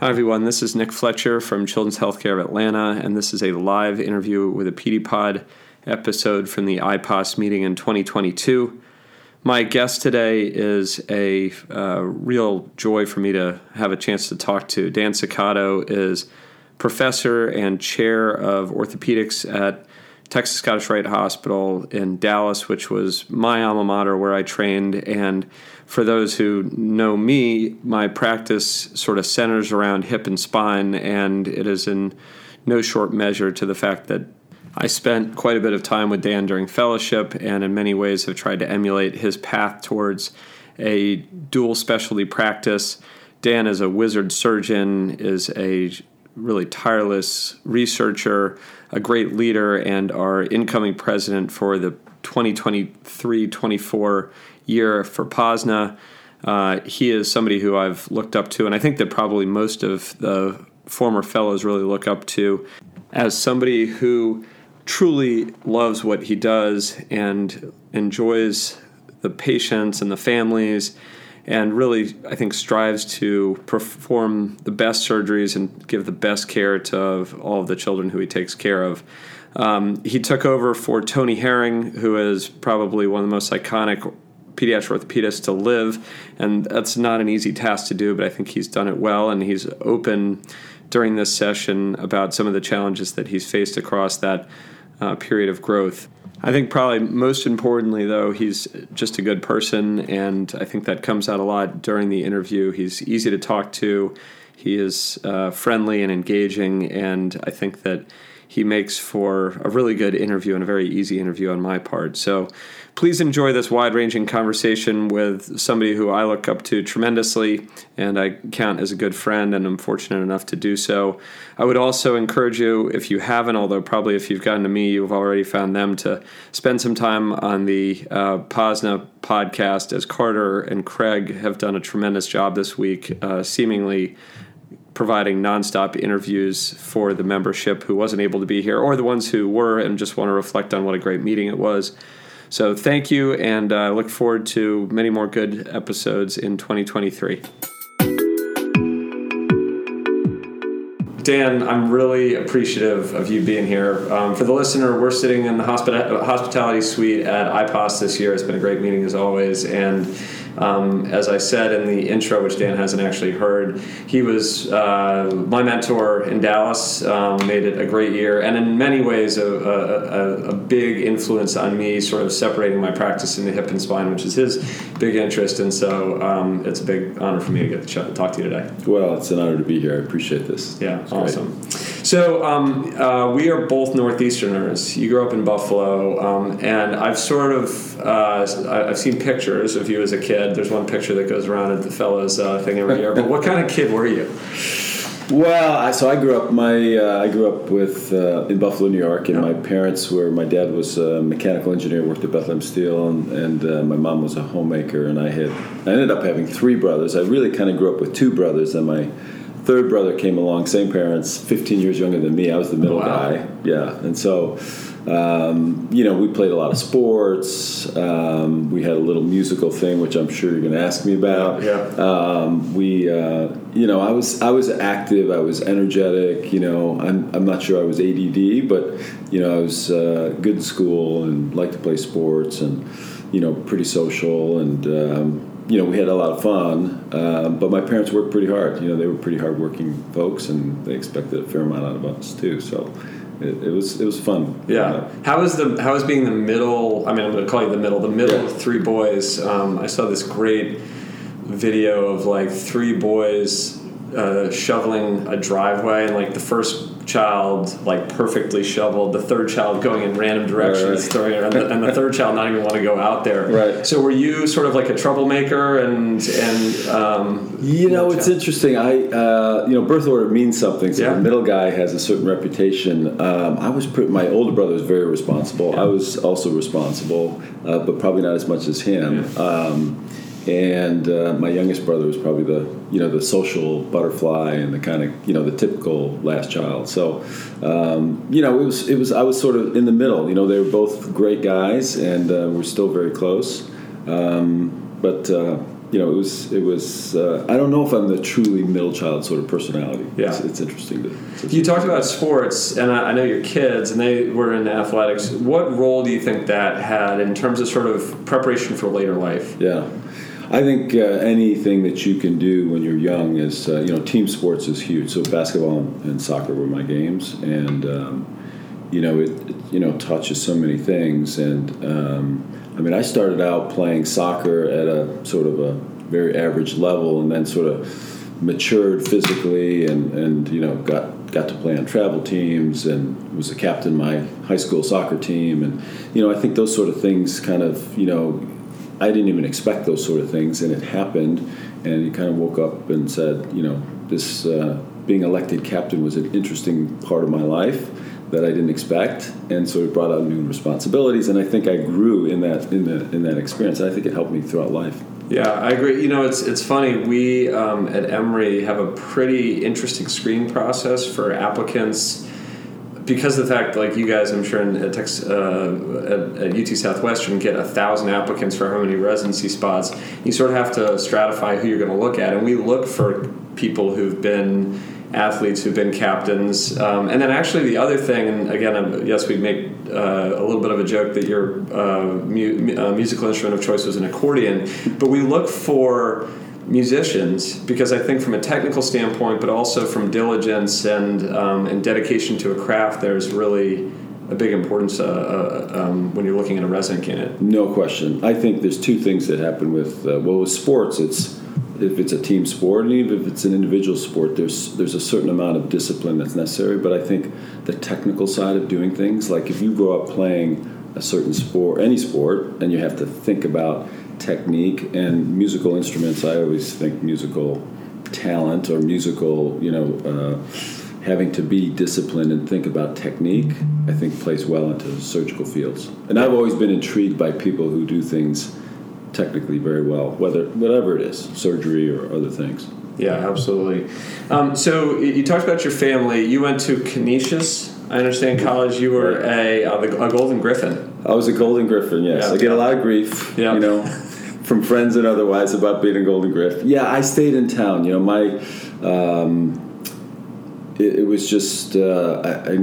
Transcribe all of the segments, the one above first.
Hi, everyone. This is Nick Fletcher from Children's Healthcare of Atlanta, and this is a live interview with a PediPod episode from the IPOS meeting in 2022. My guest today is a uh, real joy for me to have a chance to talk to. Dan Sucato is professor and chair of orthopedics at Texas Scottish Rite Hospital in Dallas, which was my alma mater where I trained. And for those who know me, my practice sort of centers around hip and spine, and it is in no short measure to the fact that I spent quite a bit of time with Dan during fellowship, and in many ways have tried to emulate his path towards a dual specialty practice. Dan is a wizard surgeon, is a really tireless researcher, a great leader, and our incoming president for the 2023 24 year for POSNA. Uh, he is somebody who I've looked up to, and I think that probably most of the former fellows really look up to as somebody who truly loves what he does and enjoys the patients and the families and really, I think, strives to perform the best surgeries and give the best care to all of the children who he takes care of. Um, he took over for Tony Herring, who is probably one of the most iconic pediatric orthopedists to live, and that's not an easy task to do, but I think he's done it well, and he's open during this session about some of the challenges that he's faced across that uh, period of growth. I think probably most importantly, though, he's just a good person, and I think that comes out a lot during the interview. He's easy to talk to, he is uh, friendly and engaging, and I think that he makes for a really good interview and a very easy interview on my part. So please enjoy this wide ranging conversation with somebody who I look up to tremendously and I count as a good friend, and I'm fortunate enough to do so. I would also encourage you, if you haven't, although probably if you've gotten to me, you've already found them, to spend some time on the uh, POSNA podcast, as Carter and Craig have done a tremendous job this week, uh, seemingly providing nonstop interviews for the membership who wasn't able to be here or the ones who were and just want to reflect on what a great meeting it was. So thank you, and I uh, look forward to many more good episodes in 2023. Dan, I'm really appreciative of you being here. Um, for the listener, we're sitting in the hospita- hospitality suite at IPOS this year. It's been a great meeting as always, and um, as I said in the intro, which Dan hasn't actually heard, he was uh, my mentor in Dallas, um, made it a great year, and in many ways, a, a, a, big influence on me, sort of separating my practice in the hip and spine, which is his big interest. And so um, it's a big honor for me to get to talk to you today. Well, it's an honor to be here. I appreciate this. Yeah, it's awesome. Great. So um, uh, we are both Northeasterners. You grew up in Buffalo, um, and I've sort of uh, I've seen pictures of you as a kid. There's one picture that goes around at the fellows uh, thing every year. But what kind of kid were you? Well, I, so I grew up. My uh, I grew up with uh, in Buffalo, New York, and my parents were. My dad was a mechanical engineer, worked at Bethlehem Steel, and, and uh, my mom was a homemaker. And I had I ended up having three brothers. I really kind of grew up with two brothers, and my third brother came along, same parents, 15 years younger than me. I was the middle wow. guy. Yeah, and so um, you know, we played a lot of sports. Um, we had a little musical thing, which I'm sure you're going to ask me about. Yeah. Um, we, uh, you know, I was I was active. I was energetic. You know, I'm I'm not sure I was ADD, but you know, I was uh, good in school and liked to play sports and you know, pretty social and. You know, we had a lot of fun, uh, but my parents worked pretty hard. You know, they were pretty hardworking folks, and they expected a fair amount out of us too. So, it, it, was it was fun. Yeah. How was the how was being the middle? I mean, I'm going to call you the middle. The middle yeah. of three boys. Um, I saw this great video of like three boys uh, shoveling a driveway, and like the first child like perfectly shoveled, the third child going in random directions, right. throwing, and, the, and the third child not even want to go out there. Right. So were you sort of like a troublemaker and and um, you know it's interesting. I uh, you know birth order means something. So yeah. the middle guy has a certain reputation. Um, I was pretty, my older brother was very responsible. Yeah. I was also responsible, uh, but probably not as much as him. Yeah. Um, and uh, my youngest brother was probably the you know the social butterfly and the kind of you know the typical last child. So um, you know it was it was I was sort of in the middle. You know they were both great guys and uh, we're still very close. Um, but uh, you know, it was it was. Uh, I don't know if I'm the truly middle child sort of personality. Yeah, it's, it's interesting to. It's you talked about sports, and I, I, know your kids, and they were in athletics. What role do you think that had in terms of sort of preparation for later life? Yeah. I think uh, anything that you can do when you're young is, uh, you know, team sports is huge. So basketball and soccer were my games, and um, you know, it, it, you know touches so many things. And um, I mean, I started out playing soccer at a sort of a very average level, and then sort of matured physically, and and you know got got to play on travel teams and was a captain my high school soccer team and you know I think those sort of things kind of you know I didn't even expect those sort of things, and it happened. And he kind of woke up and said, you know, this uh, being elected captain was an interesting part of my life that I didn't expect, and so it brought out new responsibilities. And I think I grew in that in the in that experience. I think it helped me throughout life. Yeah, I agree. You know, it's it's funny. We um, at Emory have a pretty interesting screening process for applicants because of the fact, like you guys, I'm sure in, at, Texas, uh, at, at, UT Southwestern get a thousand applicants for how many residency spots. You sort of have to stratify who you're going to look at, and we look for people who've been athletes who've been captains. Um, and then actually the other thing, and again, um, yes, we make uh, a little bit of a joke that your uh, mu- uh, musical instrument of choice was an accordion, but we look for musicians because I think from a technical standpoint, but also from diligence and um, and dedication to a craft, there's really a big importance uh, uh, um, when you're looking at a resident candidate. No question. I think there's two things that happen with uh, well with sports. It's if it's a team sport and even if it's an individual sport, there's there's a certain amount of discipline that's necessary. But I think the technical side of doing things, like if you grow up playing a certain sport, any sport, and you have to think about technique and musical instruments. I always think musical talent or musical, you know, uh, having to be disciplined and think about technique, I think plays well into surgical fields. And I've always been intrigued by people who do things technically very well, whether whatever it is, surgery or other things. Yeah, absolutely. Um, so you talked about your family. You went to Canisius. I understand college. You were a, a Golden Griffin. I was a Golden Griffin. Yes, yeah. I get a lot of grief. Yeah. You know. from friends and otherwise about being a Golden Griff. Yeah, I stayed in town. You know, my um, it, it, was just uh, I, I,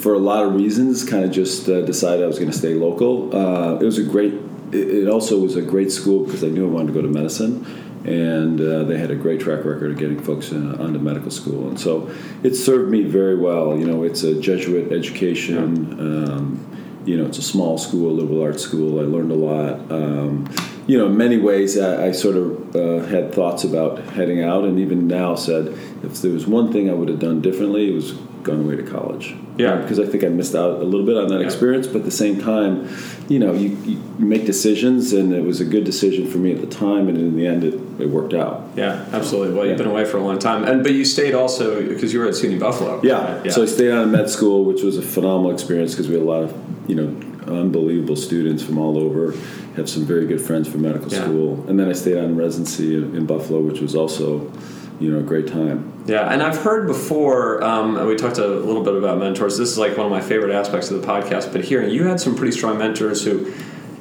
for a lot of reasons, kind of just uh, decided I was going to stay local. Uh, it was a great. It, it, also was a great school because I knew I wanted to go to medicine, and uh, they had a great track record of getting folks in, onto medical school, and so it served me very well. You know, it's a Jesuit education. Um, you know, it's a small school, a liberal arts school. I learned a lot. Um, you know, in many ways, I, I sort of uh, had thoughts about heading out, and even now said if there was one thing I would have done differently, it was gone away to college. Yeah, because I think I missed out a little bit on that yeah. experience, but at the same time, you know, you, you, make decisions, and it was a good decision for me at the time, and in the end, it, it worked out. Yeah, absolutely. Well, you've been away for a long time, and but you stayed also because you were at SUNY Buffalo. Yeah. Right? yeah. So I stayed on med school, which was a phenomenal experience because we had a lot of you know unbelievable students from all over. Have some very good friends from medical school, and then I stayed on residency in, in, Buffalo, which was also, you know, a great time. Yeah, and I've heard before. Um, we talked a little bit about mentors. This is like one of my favorite aspects of the podcast. But hearing you had some pretty strong mentors who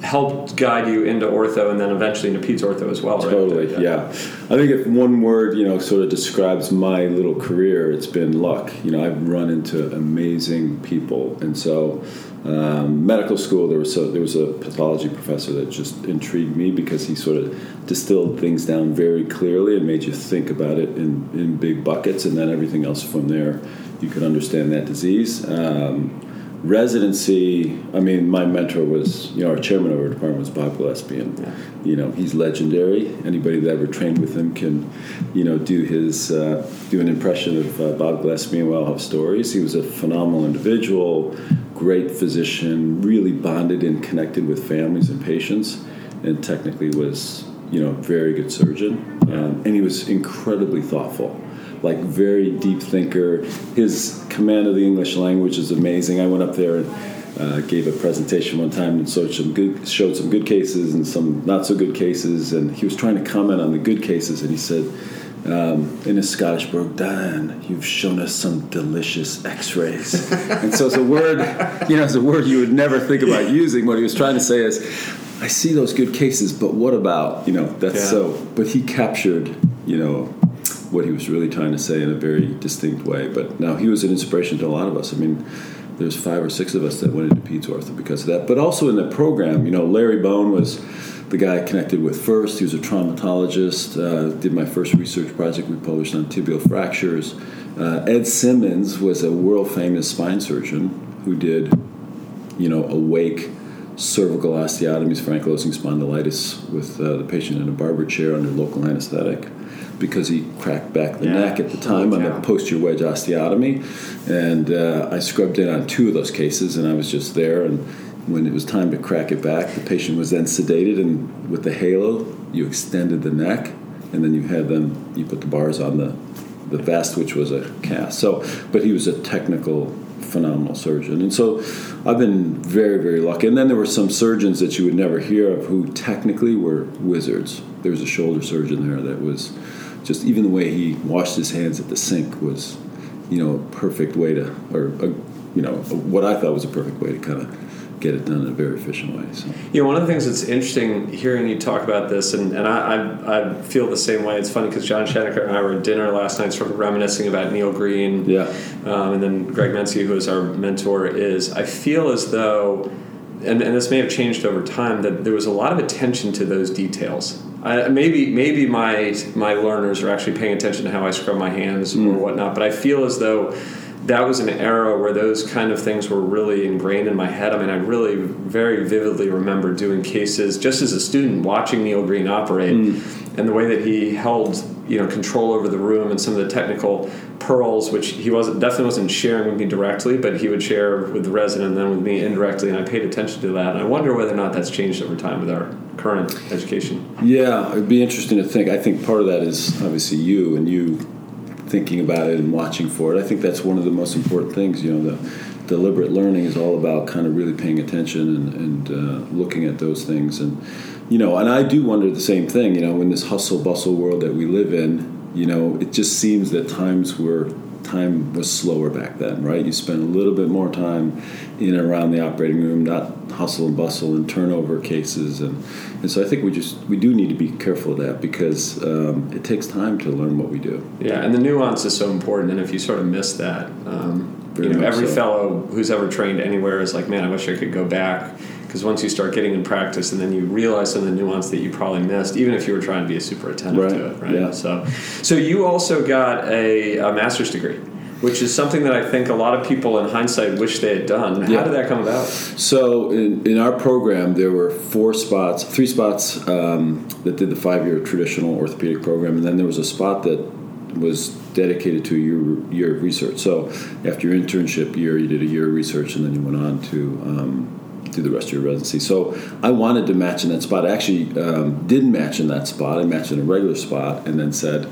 helped guide you into ortho and then eventually into peds ortho as well, right? Totally, yeah. yeah. I think if one word, you know, sort of describes my little career, it's been luck. You know, I've run into amazing people, and so um, medical school, there was a, there was a pathology professor that just intrigued me because he sort of distilled things down very clearly and made you think about it in, in big buckets, and then everything else from there you could understand that disease. Um, residency, I mean, my mentor was, you know, our chairman of our department was Bob Gillespie, and yeah. you know, he's legendary. Anybody that ever trained with him can, you know, do his uh, do an impression of uh, Bob Gillespie, and we'll have stories. He was a phenomenal individual great physician, really bonded and connected with families and patients, and technically was you know a very good surgeon. Um, and he was incredibly thoughtful, like very deep thinker. His command of the English language is amazing. I went up there and. Uh, gave a presentation one time and showed some good showed some good cases and some not so good cases and he was trying to comment on the good cases and he said um, in his Scottish brogue, Dan, you've shown us some delicious X-rays. and so it's a word, you know, it's a word you would never think about using. What he was trying to say is, I see those good cases, but what about, you know, that's Yeah. so. But he captured, you know, what he was really trying to say in a very distinct way. But now he was an inspiration to a lot of us. I mean, there's five or six of us that went into peds ortho because of that. But also in the program, you know, Larry Bone was the guy I connected with first. He was a traumatologist. Uh, did my first research project we published on tibial fractures. Uh, Ed Simmons was a world famous spine surgeon who did, you know, awake cervical osteotomies for ankylosing spondylitis with uh, the patient in a barber chair under local anesthetic because he cracked back the Yeah. neck at the time on Yeah. the posterior wedge osteotomy. And uh, I scrubbed in on two of those cases, and I was just there. And when it was time to crack it back, the patient was then sedated, and with the halo, you extended the neck, and then you had them, you put the bars on the, the vest, which was a cast. So, but he was a technical, phenomenal surgeon. And so I've been very, very lucky. And then there were some surgeons that you would never hear of who technically were wizards. There was a shoulder surgeon there that was just even the way he washed his hands at the sink was, you know, a perfect way to, or a, you know, what I thought was a perfect way to kind of get it done in a very efficient way. So You know, one of the things that's interesting hearing you talk about this, and, and I, I, I feel the same way. It's funny because John Schoenecker and I were at dinner last night, sort of reminiscing about Neil Green. yeah, Um, and then Greg Mencio, who is our mentor, is I feel as though, and, and this may have changed over time, that there was a lot of attention to those details. I, maybe maybe my my learners are actually paying attention to how I scrub my hands or hmm. whatnot, but I feel as though that was an era where those kind of things were really ingrained in my head. I mean, I really very vividly remember doing cases just as a student watching Neil Green operate hmm. and the way that he held you know control over the room and some of the technical pearls, which he wasn't definitely wasn't sharing with me directly, but he would share with the resident and then with me indirectly, and I paid attention to that. And I wonder whether or not that's changed over time with our current education. yeah, it'd be interesting to think. I think part of that is obviously you and you thinking about it and watching for it. I think that's one of the most important things. You know, the deliberate learning is all about kind of really paying attention and, and uh, looking at those things. And you know, and I do wonder the same thing. You know, in this hustle bustle world that we live in, you know, it just seems that times were time was slower back then, right? You spent a little bit more time in and around the operating room, not hustle and bustle and turnover cases, and and so I think we just we do need to be careful of that because um, it takes time to learn what we do. Yeah, and the nuance is so important. And if you sort of miss that, um, you know, every so. fellow who's ever trained anywhere is like, man, I wish I could go back. Because once you start getting in practice, and then you realize some of the nuance that you probably missed, even if you were trying to be a super attentive Right, to it, right? yeah. So, so you also got a, a master's degree, which is something that I think a lot of people in hindsight wish they had done. How Yeah. did that come about? So in, in our program, there were four spots, three spots um, that did the five-year traditional orthopedic program, and then there was a spot that was dedicated to a year, year of research. So after your internship year, you did a year of research, and then you went on to um, do the rest of your residency. So I wanted to match in that spot. I actually um, didn't match in that spot. I matched in a regular spot, and then said,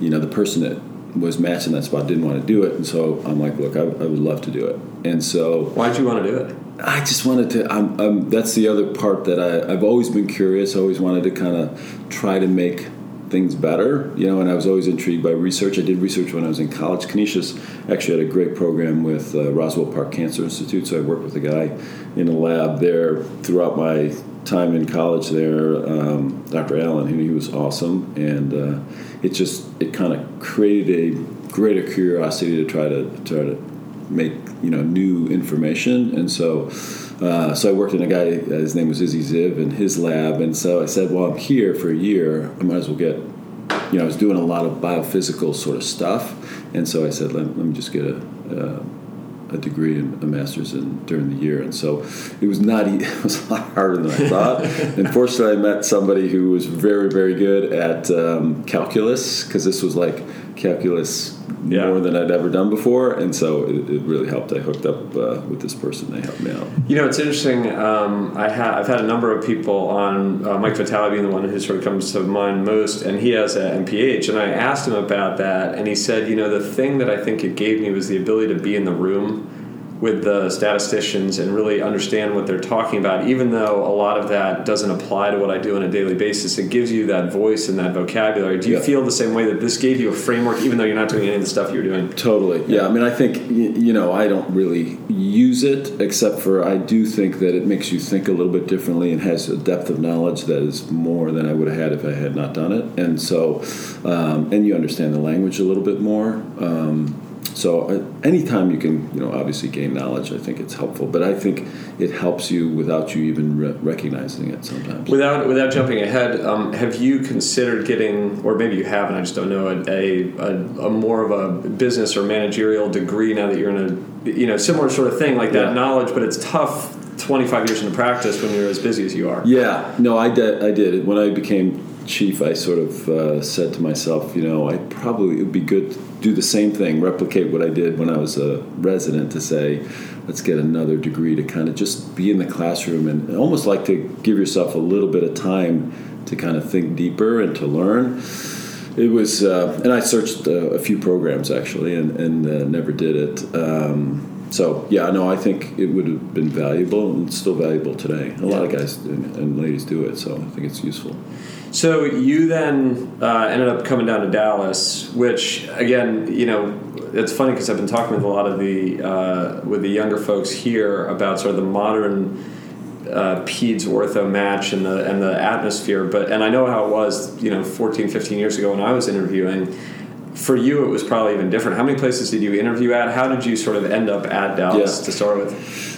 you know, the person that was matching that spot didn't want to do it, and so I'm like, look, I, I would love to do it, and so Why'd you want to do it? I just wanted to. I'm, I'm, that's the other part that I, I've always been curious. Always wanted to kind of try to make things better, you know. And I was always intrigued by research. I did research when I was in college. Canisius actually had a great program with uh, Roswell Park Cancer Institute, so I worked with a guy in a lab there throughout my time in college. There, um, Dr. Allen, he, he was awesome, and uh, it just it kind of created a greater curiosity to try to try to make you know new information. And so uh, so I worked in a guy uh, his name was Izzy Ziv in his lab. And so I said well I'm here for a year. I might as well get you know I was doing a lot of biophysical sort of stuff. And so I said let, let me just get a, uh, a degree and a master's in during the year. And so it was not it was a lot harder than I thought. And fortunately I met somebody who was very very good at um, calculus because this was like calculus Yeah. more than I'd ever done before, and so it, it really helped. I hooked up uh, with this person; they helped me out. You know, it's interesting. Um, I ha- I've had a number of people on uh, Mike Vitale being the one who sort of comes to mind most, and he has an MPH. And I asked him about that, and he said, you know, the thing that I think it gave me was the ability to be in the room with the statisticians and really understand what they're talking about, even though a lot of that doesn't apply to what I do on a daily basis, it gives you that voice and that vocabulary. Do you Yeah. feel the same way that this gave you a framework, even though you're not doing any of the stuff you're doing? Totally. Yeah. I mean, I think you know I don't really use it except for I do think that it makes you think a little bit differently and has a depth of knowledge that is more than I would have had if I had not done it. And so, um, and you understand the language a little bit more. Um, so uh, anytime you can, you know, obviously gain knowledge, I think it's helpful. But I think it helps you without you even re- recognizing it sometimes. Without without jumping ahead, um, have you considered getting, or maybe you haven't, I just don't know, a, a, a, a more of a business or managerial degree now that you're in a, you know, similar sort of thing like that Yeah. knowledge, but it's tough 25 years into practice when you're as busy as you are. Yeah, no, I did. I did. When I became chief, I sort of uh, said to myself, you know, I probably it would be good to do the same thing, replicate what I did when I was a resident, to say, let's get another degree to kind of just be in the classroom and almost like to give yourself a little bit of time to kind of think deeper and to learn. It was, uh, and I searched uh, a few programs actually, and, and uh, never did it. Um, so yeah, no, I think it would have been valuable and still valuable today. A lot of guys and, and ladies do it, so I think it's useful. So you then uh, ended up coming down to Dallas, which again, you know, it's funny because I've been talking with a lot of the uh, with the younger folks here about sort of the modern uh, peds ortho match and the and the atmosphere. But and I know how it was, you know, 14, 15 years ago when I was interviewing. For you, it was probably even different. How many places did you interview at? How did you sort of end up at Dallas Yeah. to start with?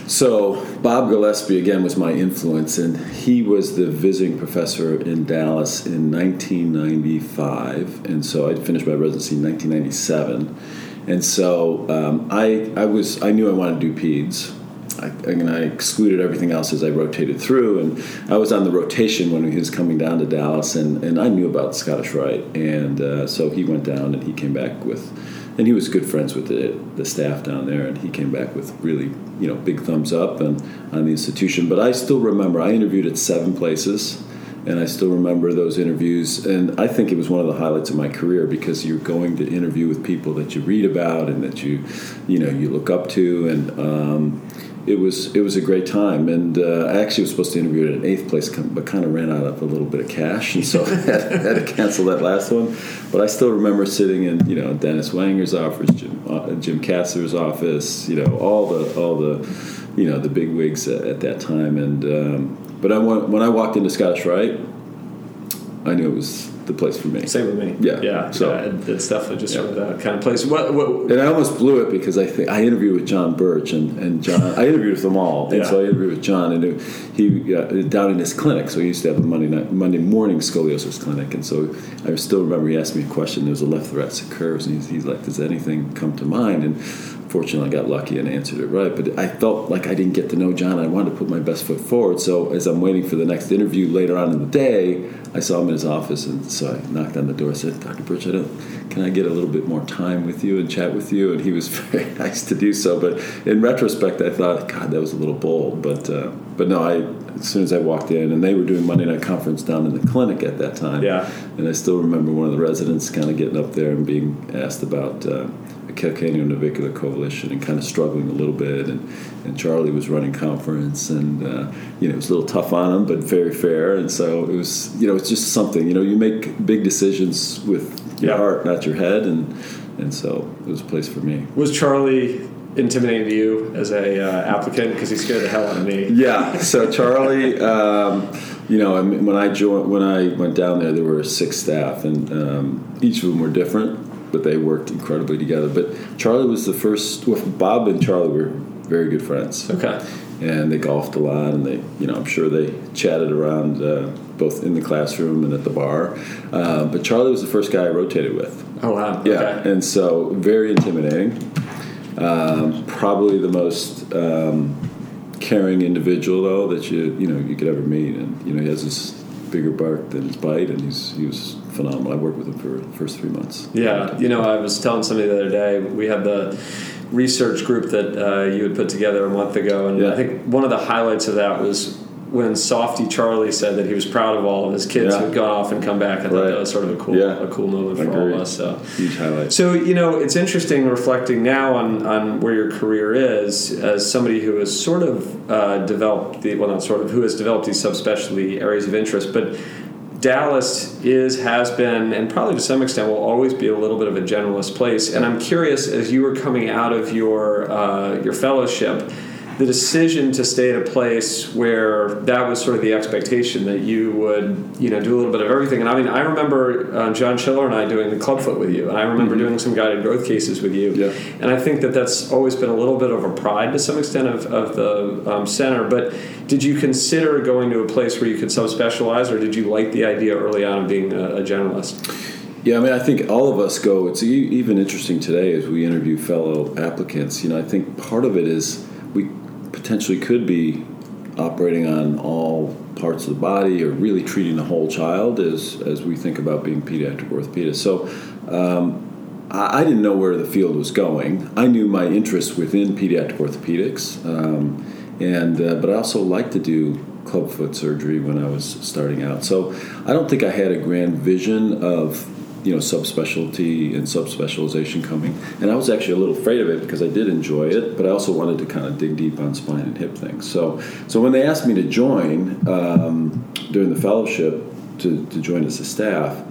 So Bob Gillespie again was my influence, and he was the visiting professor in Dallas in 1995, and so I finished my residency in 1997, and so um, I I was I knew I wanted to do peds. I, and I excluded everything else as I rotated through, and I was on the rotation when he was coming down to Dallas, and, and I knew about Scottish Rite, and uh, so he went down and he came back with and he was good friends with the, the staff down there and he came back with really you know big thumbs up and on the institution. But i still remember i interviewed at seven places and i still remember those interviews and i think it was one of the highlights of my career because you're going to interview with people that you read about and that you you know you look up to and um, it was it was a great time, and uh, I actually was supposed to interview at an eighth place, but kind of ran out of a little bit of cash, and so I had, had to cancel that last one. But I still remember sitting in you know Dennis Wenger's office, Jim uh, Jim office, you know all the all the you know the big wigs at, at that time, and um, but I when I walked into Scottish Rite, I knew it was the place for me. Same with me. Yeah, yeah. so- yeah, it's definitely just Yeah. sort of that kind of place. What, what And I almost blew it because I think I interviewed with John Birch and, and John. I interviewed with them all, and Yeah. so I interviewed with John, and it- he uh, down in his clinic. So he used to have a Monday night, Monday morning scoliosis clinic, and so I still remember he asked me a question. There was a left thoracic curves, and he's, he's like, "Does anything come to mind?" And fortunately, I got lucky and answered it right. But I felt like I didn't get to know John. I wanted to put my best foot forward. So as I'm waiting for the next interview later on in the day, I saw him in his office, and so I knocked on the door. And said, "Dr. Birch, I don't, can I get a little bit more time with you and chat with you?" And he was very nice to do so. But in retrospect, I thought, God, that was a little bold. But uh, but no, I as soon as I walked in, and they were doing Monday night conference down in the clinic at that time. Yeah. And I still remember one of the residents kind of getting up there and being asked about. Uh, a calcaneonavicular coalition and kind of struggling a little bit and, and Charlie was running conference and uh, you know it was a little tough on him but very fair and so it was you know it's just something you know you make big decisions with your Yeah. heart not your head and and so it was a place for me was Charlie intimidating to you as a uh, applicant because he scared the hell out of me? yeah so Charlie um, you know when I joined when I went down there there were six staff and um, each of them were different but they worked incredibly together. But Charlie was the first well, Bob and Charlie were very good friends. Okay. and they golfed a lot and they you know i'm sure they chatted around uh, both in the classroom and at the bar. Uh, but charlie was the first guy i rotated with. Oh wow. yeah. Okay. and so very intimidating. Um, probably the most um, caring individual though that you you know you could ever meet. And you know he has this bigger bark than his bite and he's he was phenomenal i worked with him for the first three months Yeah, you know, I was telling somebody the other day we had the research group that uh, you had put together a month ago, and Yeah. I think one of the highlights of that was when Softy Charlie said that he was proud of all of his kids Yeah. who had gone off and come back. I thought Right. that was sort of a cool, Yeah. a cool moment for all of us. So. Huge highlight. So you know, it's interesting reflecting now on, on where your career is as somebody who has sort of uh, developed the well, not sort of who has developed these subspecialty areas of interest, but. Dallas is, has been, and probably to some extent will always be a little bit of a generalist place. And I'm curious, as you were coming out of your uh, your fellowship, the decision to stay at a place where that was sort of the expectation that you would, you know, do a little bit of everything. And I mean, I remember uh, John Schiller and I doing the clubfoot with you, and I remember doing some guided growth cases with you. Yeah. And I think that that's always been a little bit of a pride to some extent of, of the um, center. But did you consider going to a place where you could subspecialize, or did you like the idea early on of being a, a generalist? Yeah, I mean, I think all of us go. It's even interesting today as we interview fellow applicants. You know, I think part of it is we potentially could be operating on all parts of the body or really treating the whole child as as we think about being pediatric orthopedists. So. Um, I I didn't know where the field was going. I knew my interest within pediatric orthopedics, um, and uh, but I also liked to do clubfoot surgery when I was starting out. So I don't think I had a grand vision of you know subspecialty and subspecialization coming. And I was actually a little afraid of it because I did enjoy it, but I also wanted to kind of dig deep on spine and hip things. So so when they asked me to join um, during the fellowship to, to join as a staff.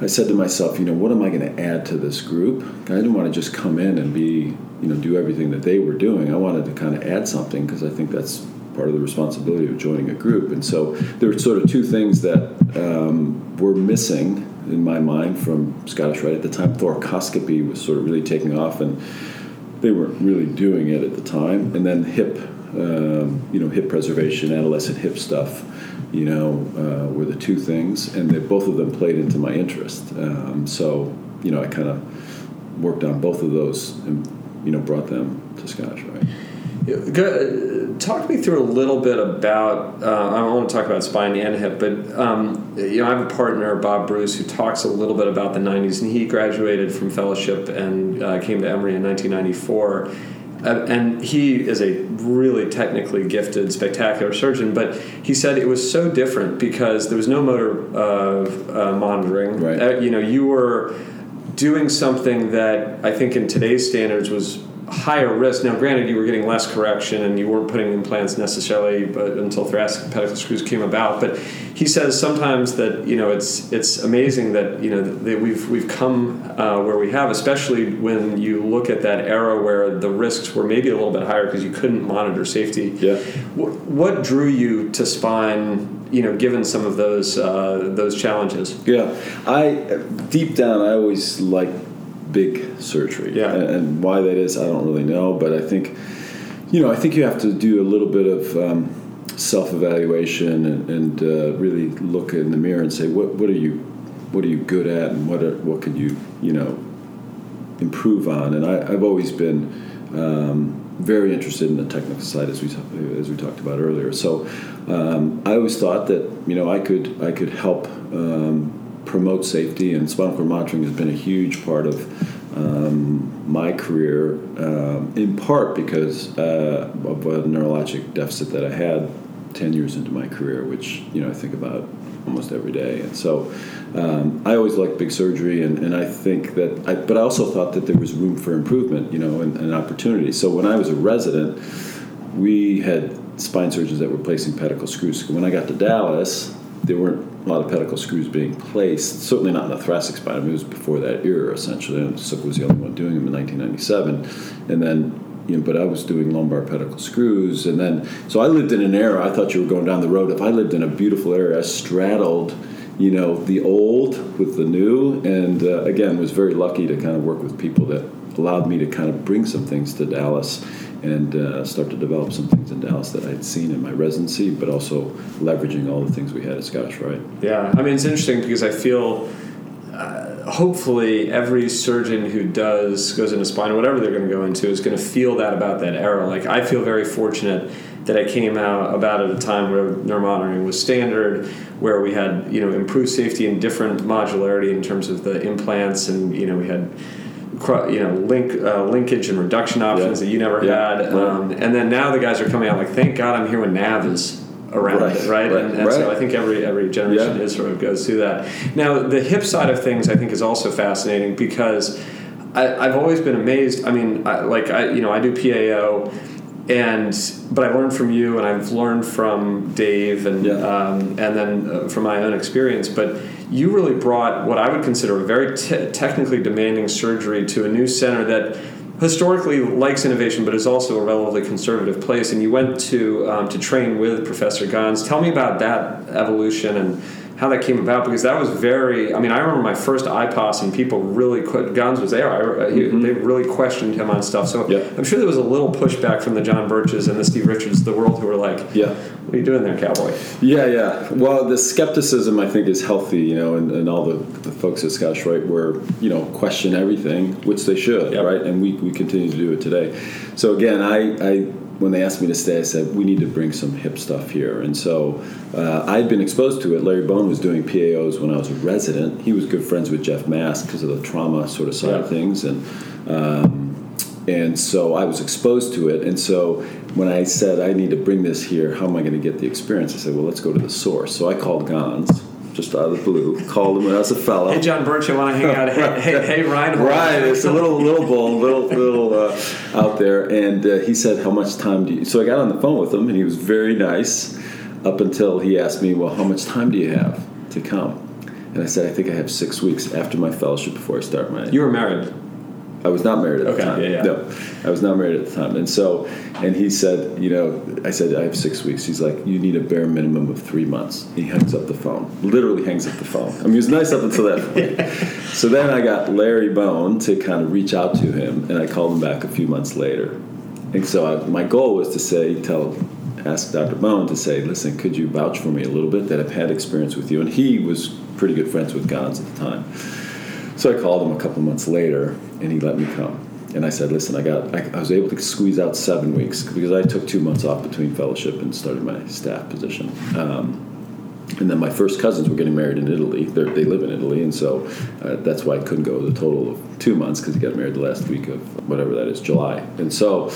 I said to myself, you know, what am I going to add to this group? I didn't want to just come in and be, you know, do everything that they were doing. I wanted to kind of add something because I think that's part of the responsibility of joining a group. And so there were sort of two things that um, were missing in my mind from Scottish Rite at the time. Thoracoscopy was sort of really taking off, and they weren't really doing it at the time. And then hip, um, you know, hip preservation, adolescent hip stuff you know, uh, were the two things, and they, both of them played into my interest. Um, so, you know, I kind of worked on both of those and, you know, brought them to Scottish Rite. Go, talk me through a little bit about. Uh, I want to talk about spine and hip, but um, you know, I have a partner, Bob Bruce, who talks a little bit about the '90s, and he graduated from fellowship and uh, came to Emory in 1994. Uh, and he is a really technically gifted, spectacular surgeon. But he said it was so different because there was no motor uh, uh, monitoring. Right. Uh, you know, you were doing something that I think in today's standards was higher risk. Now, granted, you were getting less correction and you weren't putting implants necessarily, but until thoracic pedicle screws came about. But he says sometimes that you know it's it's amazing that you know that we've we've come uh, where we have, especially when you look at that era where the risks were maybe a little bit higher because you couldn't monitor safety. Yeah. What, what drew you to spine? You know, given some of those uh, those challenges. Yeah, I deep down I always like big surgery. Yeah. and, and why that is I don't really know, but I think you know I think you have to do a little bit of um, self-evaluation and, and uh, really look in the mirror and say what what are you what are you good at and what are, what could you you know improve on and I, I've always been um, very interested in the technical side as we as we talked about earlier. So um, I always thought that you know I could I could help um, promote safety and spinal cord monitoring has been a huge part of um, my career um, in part because uh, of a neurologic deficit that I had 10 years into my career which you know I think about almost every day. And so um, I always liked big surgery and, and I think that I, but I also thought that there was room for improvement you know and, and opportunity. So when I was a resident we had spine surgeons that were placing pedicle screws. When I got to Dallas there weren't a lot of pedicle screws being placed certainly not in the thoracic spine I mean, it was before that era essentially and Suk was the only one doing them in 1997 and then you know, but I was doing lumbar pedicle screws, and then so I lived in an era. I thought you were going down the road. If I lived in a beautiful area, I straddled, you know, the old with the new, and uh, again was very lucky to kind of work with people that allowed me to kind of bring some things to Dallas and uh, start to develop some things in Dallas that I'd seen in my residency, but also leveraging all the things we had at Scottish Rite. Yeah, I mean it's interesting because I feel uh, hopefully every surgeon who does goes into spine or whatever they're going to go into is going to feel that about that era. Like I feel very fortunate that I came out about at a time where neuromonitoring was standard, where we had you know improved safety and different modularity in terms of the implants, and you know we had you know link uh, linkage and reduction options Yeah. that you never Yeah. had, Right. um, and then now the guys are coming out like thank God I'm here when Nav is around Right, it, right? right, and, and so. I think every every generation Yeah. is sort of goes through that. Now, the hip side of things, I think, is also fascinating because I, I've always been amazed. I mean, I, like I, you know, I do PAO, and but I learned from you, and I've learned from Dave, and Yeah. um, and then uh, from my own experience. But you really brought what I would consider a very te- technically demanding surgery to a new center that historically likes innovation, but is also a relatively conservative place. And you went to um, to train with Professor Ganz. Tell me about that evolution and how that came about because that was very. I mean, I remember my first IPOS and people really que- Ganz was there. I, uh, he, mm-hmm. They really questioned him on stuff. So Yeah. I'm sure there was a little pushback from the John Birches and the Steve Richards of the world who were like, Yeah. "What are you doing there, cowboy?" Yeah, yeah. Well, the skepticism I think is healthy, you know, and, and all the, the folks at Scottish Rite were, you know, question everything, which they should, Yep. right? And we, we continue to do it today. So again, I, I when they asked me to stay, I said we need to bring some hip stuff here, and so uh, I'd been exposed to it. Larry Bone was doing PAOs when I was a resident. He was good friends with Jeff Mast because of the trauma sort of side Yeah. of things, and. Um, and so I was exposed to it. And so when I said I need to bring this here, how am I going to get the experience? I said, well, let's go to the source. So I called Ganz just out of the blue. Called him as a fellow. Hey, John Birch, I want to hang out. Hey, hey, hey Reinhold. Right, it's a little little bull, little little uh, out there, and uh, he said, "How much time do you?" So I got on the phone with him, and he was very nice, up until he asked me, "Well, how much time do you have to come?" And I said, "I think I have six weeks after my fellowship before I start my." You were married. I was not married at Okay, the time. yeah, yeah. No, I was not married at the time. And so, and he said, you know, I said, I have six weeks. He's like, you need a bare minimum of three months. He hangs up the phone, literally hangs up the phone. I mean, he was nice up until that point. so then I got Larry Bone to kind of reach out to him, and I called him back a few months later. And so I, my goal was to say, tell, ask Dr. Bone to say, listen, could you vouch for me a little bit that I've had experience with you? And he was pretty good friends with Ganz at the time. So I called him a couple months later, and he let me come. And I said, "Listen, I got. I, I was able to squeeze out seven weeks because I took two months off between fellowship and started my staff position. Um, and then my first cousins were getting married in Italy. They're, they live in Italy, and so uh, that's why I couldn't go the total of two months because he got married the last week of whatever that is, July. And so,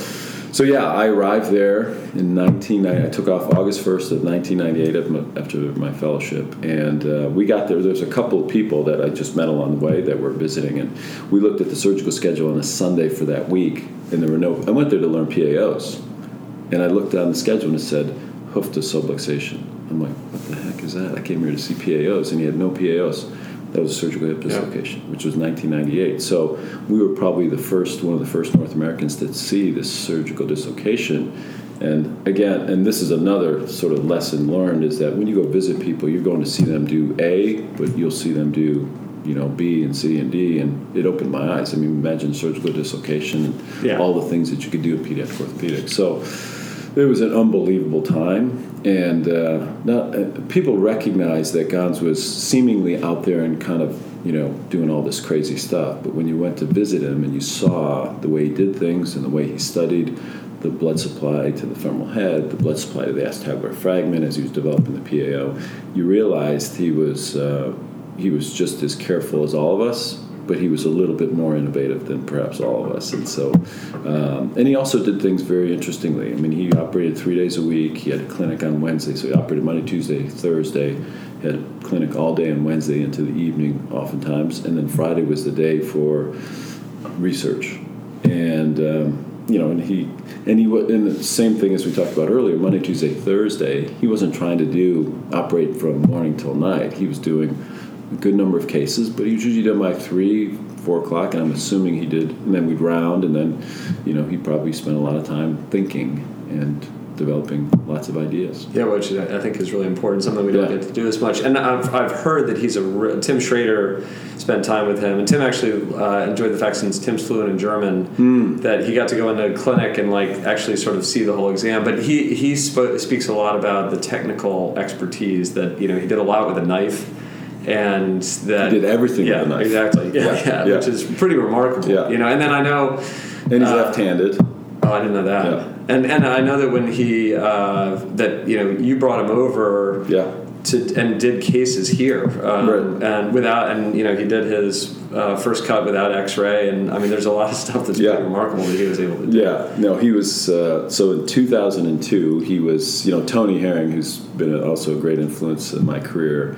so yeah, I arrived there in 1990. I took off August 1st of 1998 after my fellowship, and uh, we got there. There's a couple of people that I just met along the way that were visiting, and we looked at the surgical schedule on a Sunday for that week, and there were no. I went there to learn PAOs, and I looked on the schedule and it said hoof to subluxation. I'm like, what the heck is that? I came here to see PAOs, and he had no PAOs. That was a surgical hip dislocation, which was 1998. So we were probably the first, one of the first North Americans to see this surgical dislocation. And again, and this is another sort of lesson learned is that when you go visit people, you're going to see them do A, but you'll see them do, you know, B and C and D, and it opened my eyes. I mean, imagine surgical dislocation and Yeah. all the things that you could do in pediatric orthopedics. So it was an unbelievable time, and uh, not, uh, people recognized that Ganz was seemingly out there and kind of you know doing all this crazy stuff. But when you went to visit him and you saw the way he did things and the way he studied the blood supply to the femoral head, the blood supply to the acetabular fragment as he was developing the PAO, you realized he was uh, he was just as careful as all of us, but he was a little bit more innovative than perhaps all of us. And so, um, and he also did things very interestingly. I mean, he operated three days a week. He had a clinic on Wednesday, so he operated Monday, Tuesday, Thursday. Had a clinic all day on Wednesday into the evening, oftentimes, and then Friday was the day for research. And um, you know, and he and he and the same thing as we talked about earlier, Monday, Tuesday, Thursday. He wasn't trying to do operate from morning till night. He was doing good number of cases, but he was usually done by three, four o'clock, and I'm assuming he did. And then we'd round, and then, you know, he probably spent a lot of time thinking and developing lots of ideas. Yeah, which I I think is really important, something we don't Yeah. get to do as much. And I've, I've heard that he's a re- Tim Schrader spent time with him, and Tim actually uh, enjoyed the fact since Tim's fluent in German Hmm. that he got to go into a clinic and like actually sort of see the whole exam. But he he spo- speaks a lot about the technical expertise that you know he did a lot with a knife. And that He did everything with a knife. exactly, yeah, Yeah, yeah, yeah. which is pretty remarkable. Yeah. You know, and then I know And he's Uh, left-handed. Oh, I didn't know that. Yeah. And and I know that when he uh, that you know you brought him over Yeah. to and did cases here, um, Right. and without and you know he did his uh, first cut without X-ray, and I mean there's a lot of stuff that's Yeah. pretty remarkable that he was able to do. Yeah, no, he was. Uh, so in 2002, he was. You know, Tony Herring, who's been also a great influence in my career.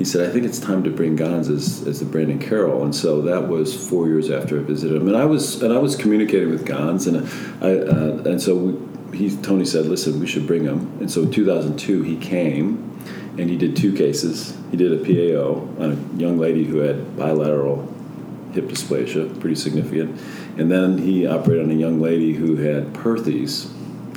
He said, "I think it's time to bring Ganz as, as the Brandon Carrell," and so that was four years after I visited him, and I was and I was communicating with Ganz, and I uh, and so we, he Tony said, "Listen, we should bring him," and so in 2002 he came, and he did two cases. He did a PAO on a young lady who had bilateral hip dysplasia, pretty significant. And then he operated on a young lady who had Perthes,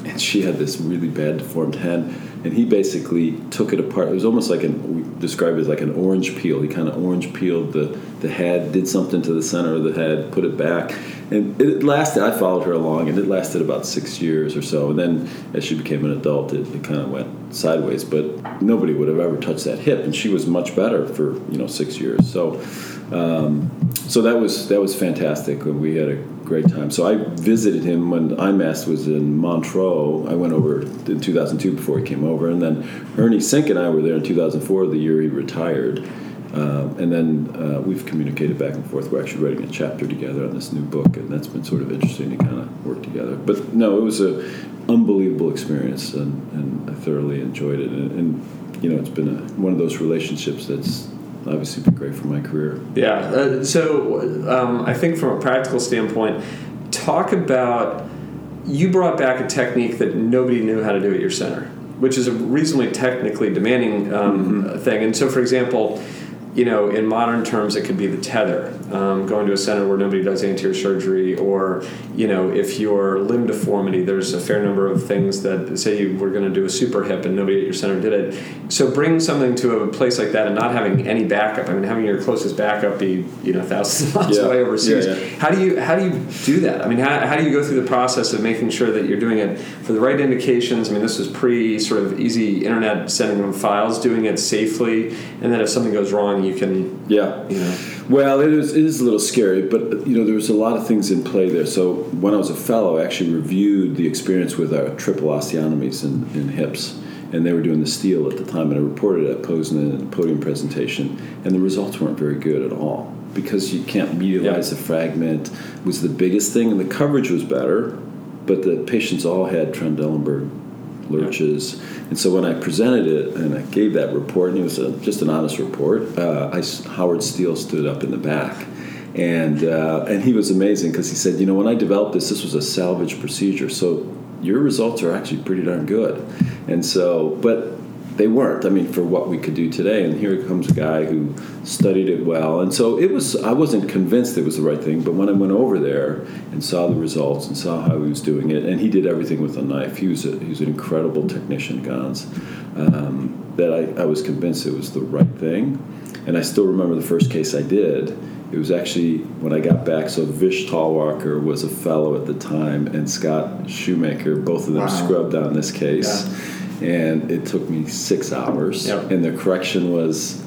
and she had this really bad deformed hand. And he basically took it apart. It was almost like an we describe it as like an orange peel. He kind of orange peeled the the head, did something to the center of the head, put it back, and it lasted. I followed her along, and it lasted about six years or so. And then as she became an adult, it, it kind of went sideways. But nobody would have ever touched that hip, and she was much better for you know six years. So um, so that was that was fantastic. We had a great time. So I visited him when IMAST was in Montreux. I went over in 2002 before he came over, and then Ernie Sink and I were there in 2004, the year he retired. Um, and then uh, we've communicated back and forth. We're actually writing a chapter together on this new book, and that's been sort of interesting to kind of work together. But no, it was a unbelievable experience, and, and I thoroughly enjoyed it. And, and you know, it's been a, one of those relationships that's obviously super great for my career. Yeah. Uh, so um, I think from a practical standpoint, talk about you brought back a technique that nobody knew how to do at your center, which is a reasonably technically demanding um, thing. And so, for example, you know, in modern terms, it could be the tether, um, going to a center where nobody does anterior surgery, or you know, if your limb deformity, there's a fair number of things that say you were going to do a super hip and nobody at your center did it. So bring something to a place like that and not having any backup. I mean, having your closest backup be you know thousands of miles Yeah. away overseas. Yeah, yeah. How do you how do you do that? I mean, how, how do you go through the process of making sure that you're doing it for the right indications? I mean, this was pre sort of easy internet sending of files, doing it safely, and then if something goes wrong, you can Yeah. you know. Well, it is, it is a little scary, but you know there was a lot of things in play there. So when I was a fellow, I actually reviewed the experience with our triple osteotomies in, in hips, and they were doing the steel at the time, and I reported at POSNA in uh, a podium presentation, and the results weren't very good at all because you can't medialize Yeah. the fragment was the biggest thing, and the coverage was better, but the patients all had Trendelenburg lurches. And so when I presented it and I gave that report, and it was a, just an honest report, uh, I Howard Steel stood up in the back. And, uh, and he was amazing because he said, you know, when I developed this, this was a salvage procedure. So your results are actually pretty darn good. And so, but they weren't. I mean, for what we could do today. And here comes a guy who studied it well. And so it was, I wasn't convinced it was the right thing, but when I went over there and saw the results and saw how he was doing it, and he did everything with a knife, he was, a, he was an incredible technician, Ganz, um, that I, I was convinced it was the right thing. And I still remember the first case I did. It was actually when I got back. So Vish Talwalkar was a fellow at the time, and Scott Shoemaker, both of them Wow. scrubbed on this case. And it took me six hours. Yep. And the correction was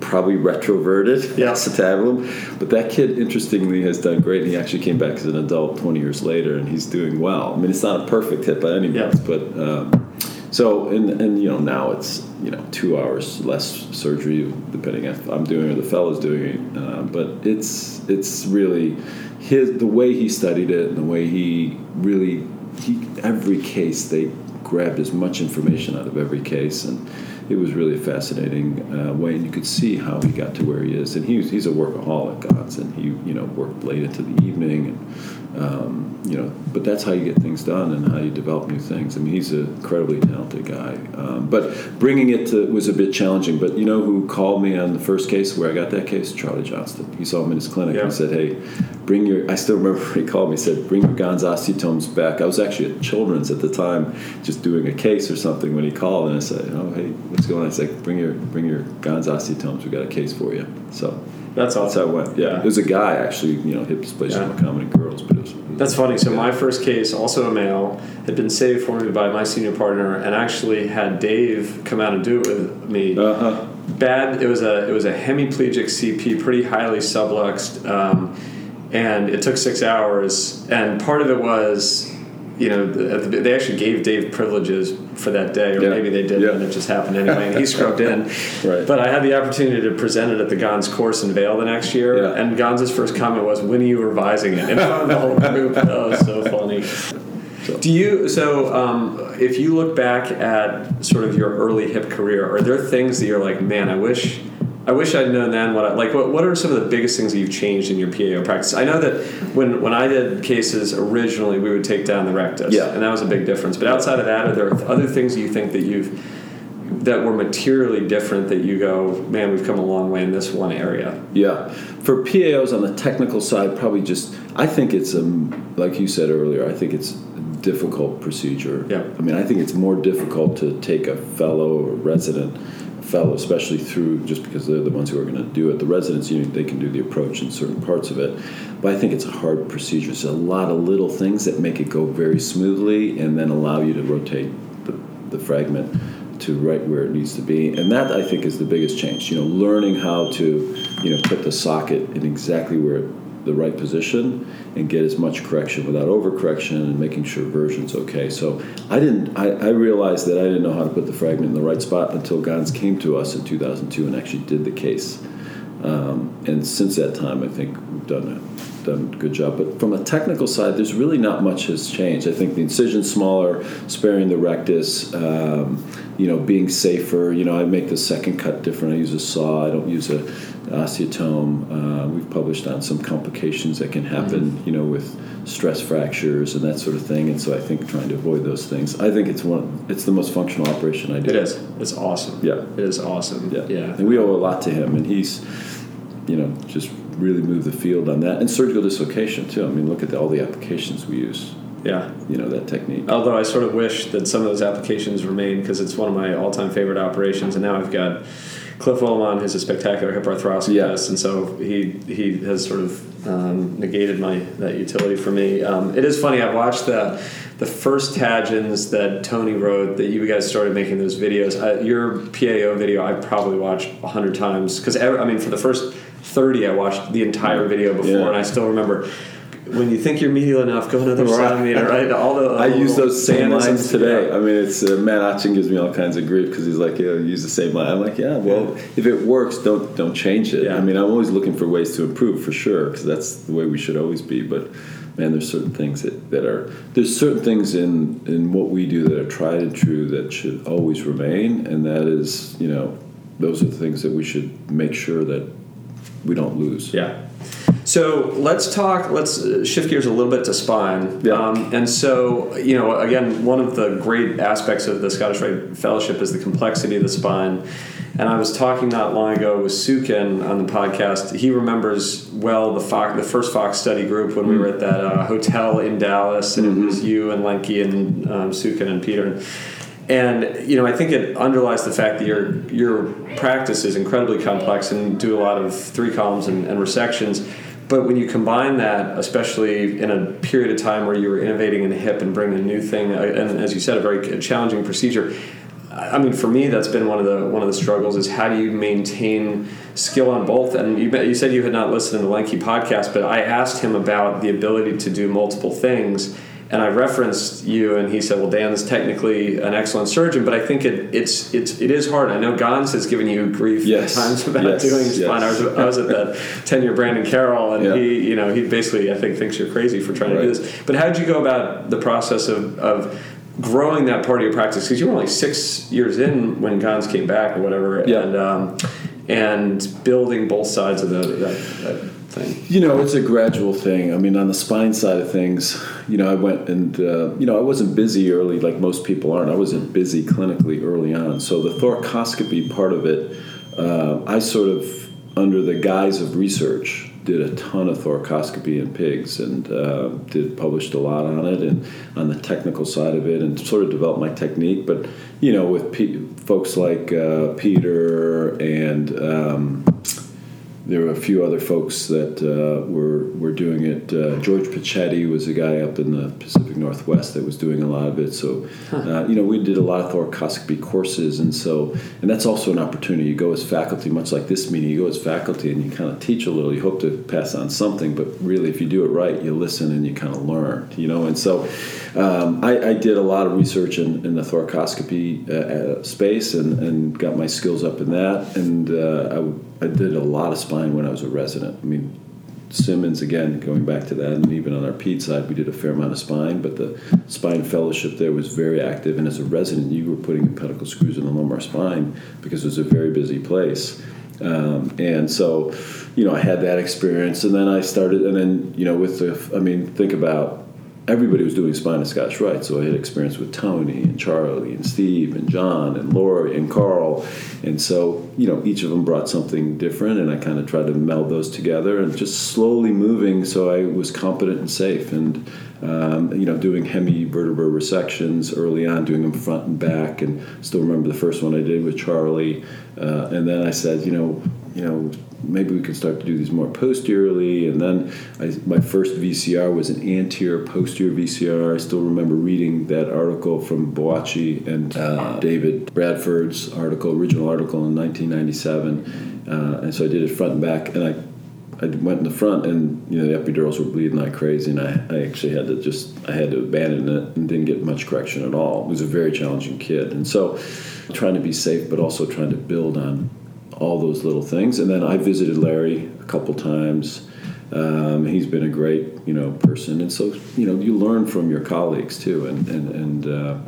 probably retroverted Yeah. acetabulum. But that kid, interestingly, has done great. He actually came back as an adult 20 years later, and he's doing well. I mean, it's not a perfect hit by any Yeah. means, but um, so and and you know now it's you know two hours less surgery depending if I'm doing it or the fellow's doing it. Uh, but it's it's really his the way he studied it and the way he really he every case they grabbed as much information out of every case and it was really a fascinating uh, way and you could see how he got to where he is. And he's he's a workaholic Ganz and he you know worked late into the evening and um, you know but that's how you get things done and how you develop new things. I mean he's an incredibly talented guy. Um, but bringing it to was a bit challenging but you know who called me on the first case where I got that case? Charlie Johnston. He saw him in his clinic Yeah. and said hey bring your I still remember he called me said bring your Ganz osteotomes back. I was actually at Children's at the time just doing a case or something when he called and I said oh hey what's going on? I said bring your bring your Ganz osteotomes. We got a case for you. So That's that's how awesome. it went yeah, Yeah. it was a guy actually you know hip dysplasia Yeah. more common in girls but it was That's funny. So Yeah. my first case, also a male, had been saved for me by my senior partner, and actually had Dave come out and do it with me. uh-huh Bad. It was a it was a hemiplegic CP, pretty highly subluxed, um, and it took six hours. And part of it was, you know, the, they actually gave Dave privileges for that day, or Yeah. maybe they didn't, Yeah. and it just happened anyway, and he scrubbed in. Right. But I had the opportunity to present it at the Ganz course in Vail the next year, Yeah. and Ganz' first comment was, "When are you revising it?" In front of the whole group. That was so funny. Do you so um, if you look back at sort of your early hip career, are there things that you're like, man, I wish, I wish I'd known then what I, like. What, what are some of the biggest things that you've changed in your PAO practice? I know that when when I did cases originally, we would take down the rectus, Yeah. and that was a big difference. But outside of that, are there other things you think that you've that were materially different that you go, man, we've come a long way in this one area? Yeah, for PAOs on the technical side, probably just I think it's um like you said earlier. I think it's a difficult procedure. Yeah. I mean, I think it's more difficult to take a fellow or resident, a especially through just because they're the ones who are going to do it. The residents, know, they can do the approach in certain parts of it, but I think it's a hard procedure. It's a lot of little things that make it go very smoothly and then allow you to rotate the, the fragment to right where it needs to be and that i think is the biggest change you know learning how to you know put the socket in exactly where the right position and get as much correction without overcorrection and making sure version's okay so i didn't I, I realized that i didn't know how to put the fragment in the right spot until Ganz came to us in 2002 and actually did the case um, and since that time, I think we've done a, done a good job. But from a technical side, there's really not much has changed. I think the incision's smaller, sparing the rectus, um, you know, being safer. You know, I make the second cut different. I use a saw. I don't use a osteotome. Uh, we've published on some complications that can happen, you know, with stress fractures and that sort of thing. And so I think trying to avoid those things. I think it's one. It's the most functional operation I do. It is. It's awesome. Yeah. It is awesome. Yeah. Yeah. And we owe a lot to him, and he's, you know, just really moved the field on that. And surgical dislocation, too. I mean, look at the, all the applications we use, Yeah. you know, that technique. Although I sort of wish that some of those applications remain because it's one of my all-time favorite operations, and now I've got Cliff Willimon, who's a spectacular hip arthroscopist, Yeah. and so he he has sort of um, negated my that utility for me. Um, it is funny. I watched the the first Tagins that Tony wrote that you guys started making those videos. Uh, your PAO video I probably watched a hundred times because I mean for the first thirty I watched the entire video before, Yeah. and I still remember. When you think you're medial enough, go another Right. centimeter, right? All the I use those same lines today. yeah. I mean, it's uh, Matt Oetgen gives me all kinds of grief because he's like, "Yeah, use the same line." I'm like, "Yeah, well, if it works, don't don't change it." Yeah. I mean, I'm always looking for ways to improve for sure because that's the way we should always be. But man, there's certain things that, that are there's certain things in in what we do that are tried and true that should always remain, and that is, you know, those are the things that we should make sure that we don't lose. Yeah. So let's talk. Let's uh, shift gears a little bit to spine. Yeah. Um, and so, you know, again, one of the great aspects of the Scottish Rite Fellowship is the complexity of the spine. And I was talking not long ago with Suken on the podcast. He remembers well the Fox, the first Fox study group when we were at that uh, hotel in Dallas, and it was you and Lenke and um, Suken and Peter. And you know, I think it underlies the fact that your your practice is incredibly complex and do a lot of three columns and, and resections. But when you combine that, especially in a period of time where you were innovating in hip and bringing a new thing, uh, and as you said, a very challenging procedure. I mean, for me, that's been one of the one of the struggles is how do you maintain skill on both? And you, you said you had not listened to the Lenke podcast, but I asked him about the ability to do multiple things, and I referenced you, and he said, "Well, Dan's technically an excellent surgeon, but I think it, it's it's it is hard. I know Ganz has given you grief Yes. at times about Yes. doing Yes. spine. I was, I was at that ten year Brandon Carrell, and Yeah. he you know he basically I think thinks you're crazy for trying to do this. But how did you go about the process of of growing that part of your practice because you were only six years in when Ganz came back or whatever, Yeah. and um, and building both sides of the, that, that thing. You know, it's a gradual thing. I mean, on the spine side of things, you know, I went and, uh, you know, I wasn't busy early like most people aren't. I wasn't busy clinically early on. So the thoracoscopy part of it, uh, I sort of, under the guise of research, did a ton of thoracoscopy in pigs and uh, did published a lot on it and on the technical side of it and sort of developed my technique. But you know, with folks like uh, Peter and um, there were a few other folks that uh, were were doing it. Uh, George Picetti was a guy up in the Pacific Northwest that was doing a lot of it. So, uh, you know, we did a lot of thoracoscopy courses, and so and that's also an opportunity. You go as faculty, much like this meeting. You go as faculty, and you kind of teach a little. You hope to pass on something, but really, if you do it right, you listen and you kind of learn. You know, and so um, I, I, did a lot of research in, in the thoracoscopy uh, uh, space and, and got my skills up in that, and uh, I, I did a lot of spine when I was a resident. I mean, Simmons, again, going back to that, and even on our PED side, we did a fair amount of spine, but the spine fellowship there was very active. And as a resident, you were putting in pedicle screws in the lumbar spine because it was a very busy place. Um, and so, you know, I had that experience, and then I started, and then, you know, with the, I mean, think about everybody was doing spine and Scottish Rite, so I had experience with Tony and Charlie and Steve and John and Lori and Carl, and so you know each of them brought something different, and I kind of tried to meld those together and just slowly moving so I was competent and safe, and um, you know doing hemi hemivertebral resections early on, doing them front and back, and still remember the first one I did with Charlie, uh, and then I said, you know, you know maybe we could start to do these more posteriorly. And then I, my first VCR was an anterior posterior VCR. I still remember reading that article from Boachie and uh, David Bradford's article, original article in 1997. Uh, and so I did it front and back, and I. I went in the front, and you know the epidurals were bleeding like crazy, and I, I actually had to just I had to abandon it and didn't get much correction at all. It was a very challenging kid, and so trying to be safe, but also trying to build on all those little things. And then I visited Larry a couple times. Um, he's been a great, you know, person, and so you know you learn from your colleagues too, and and and uh,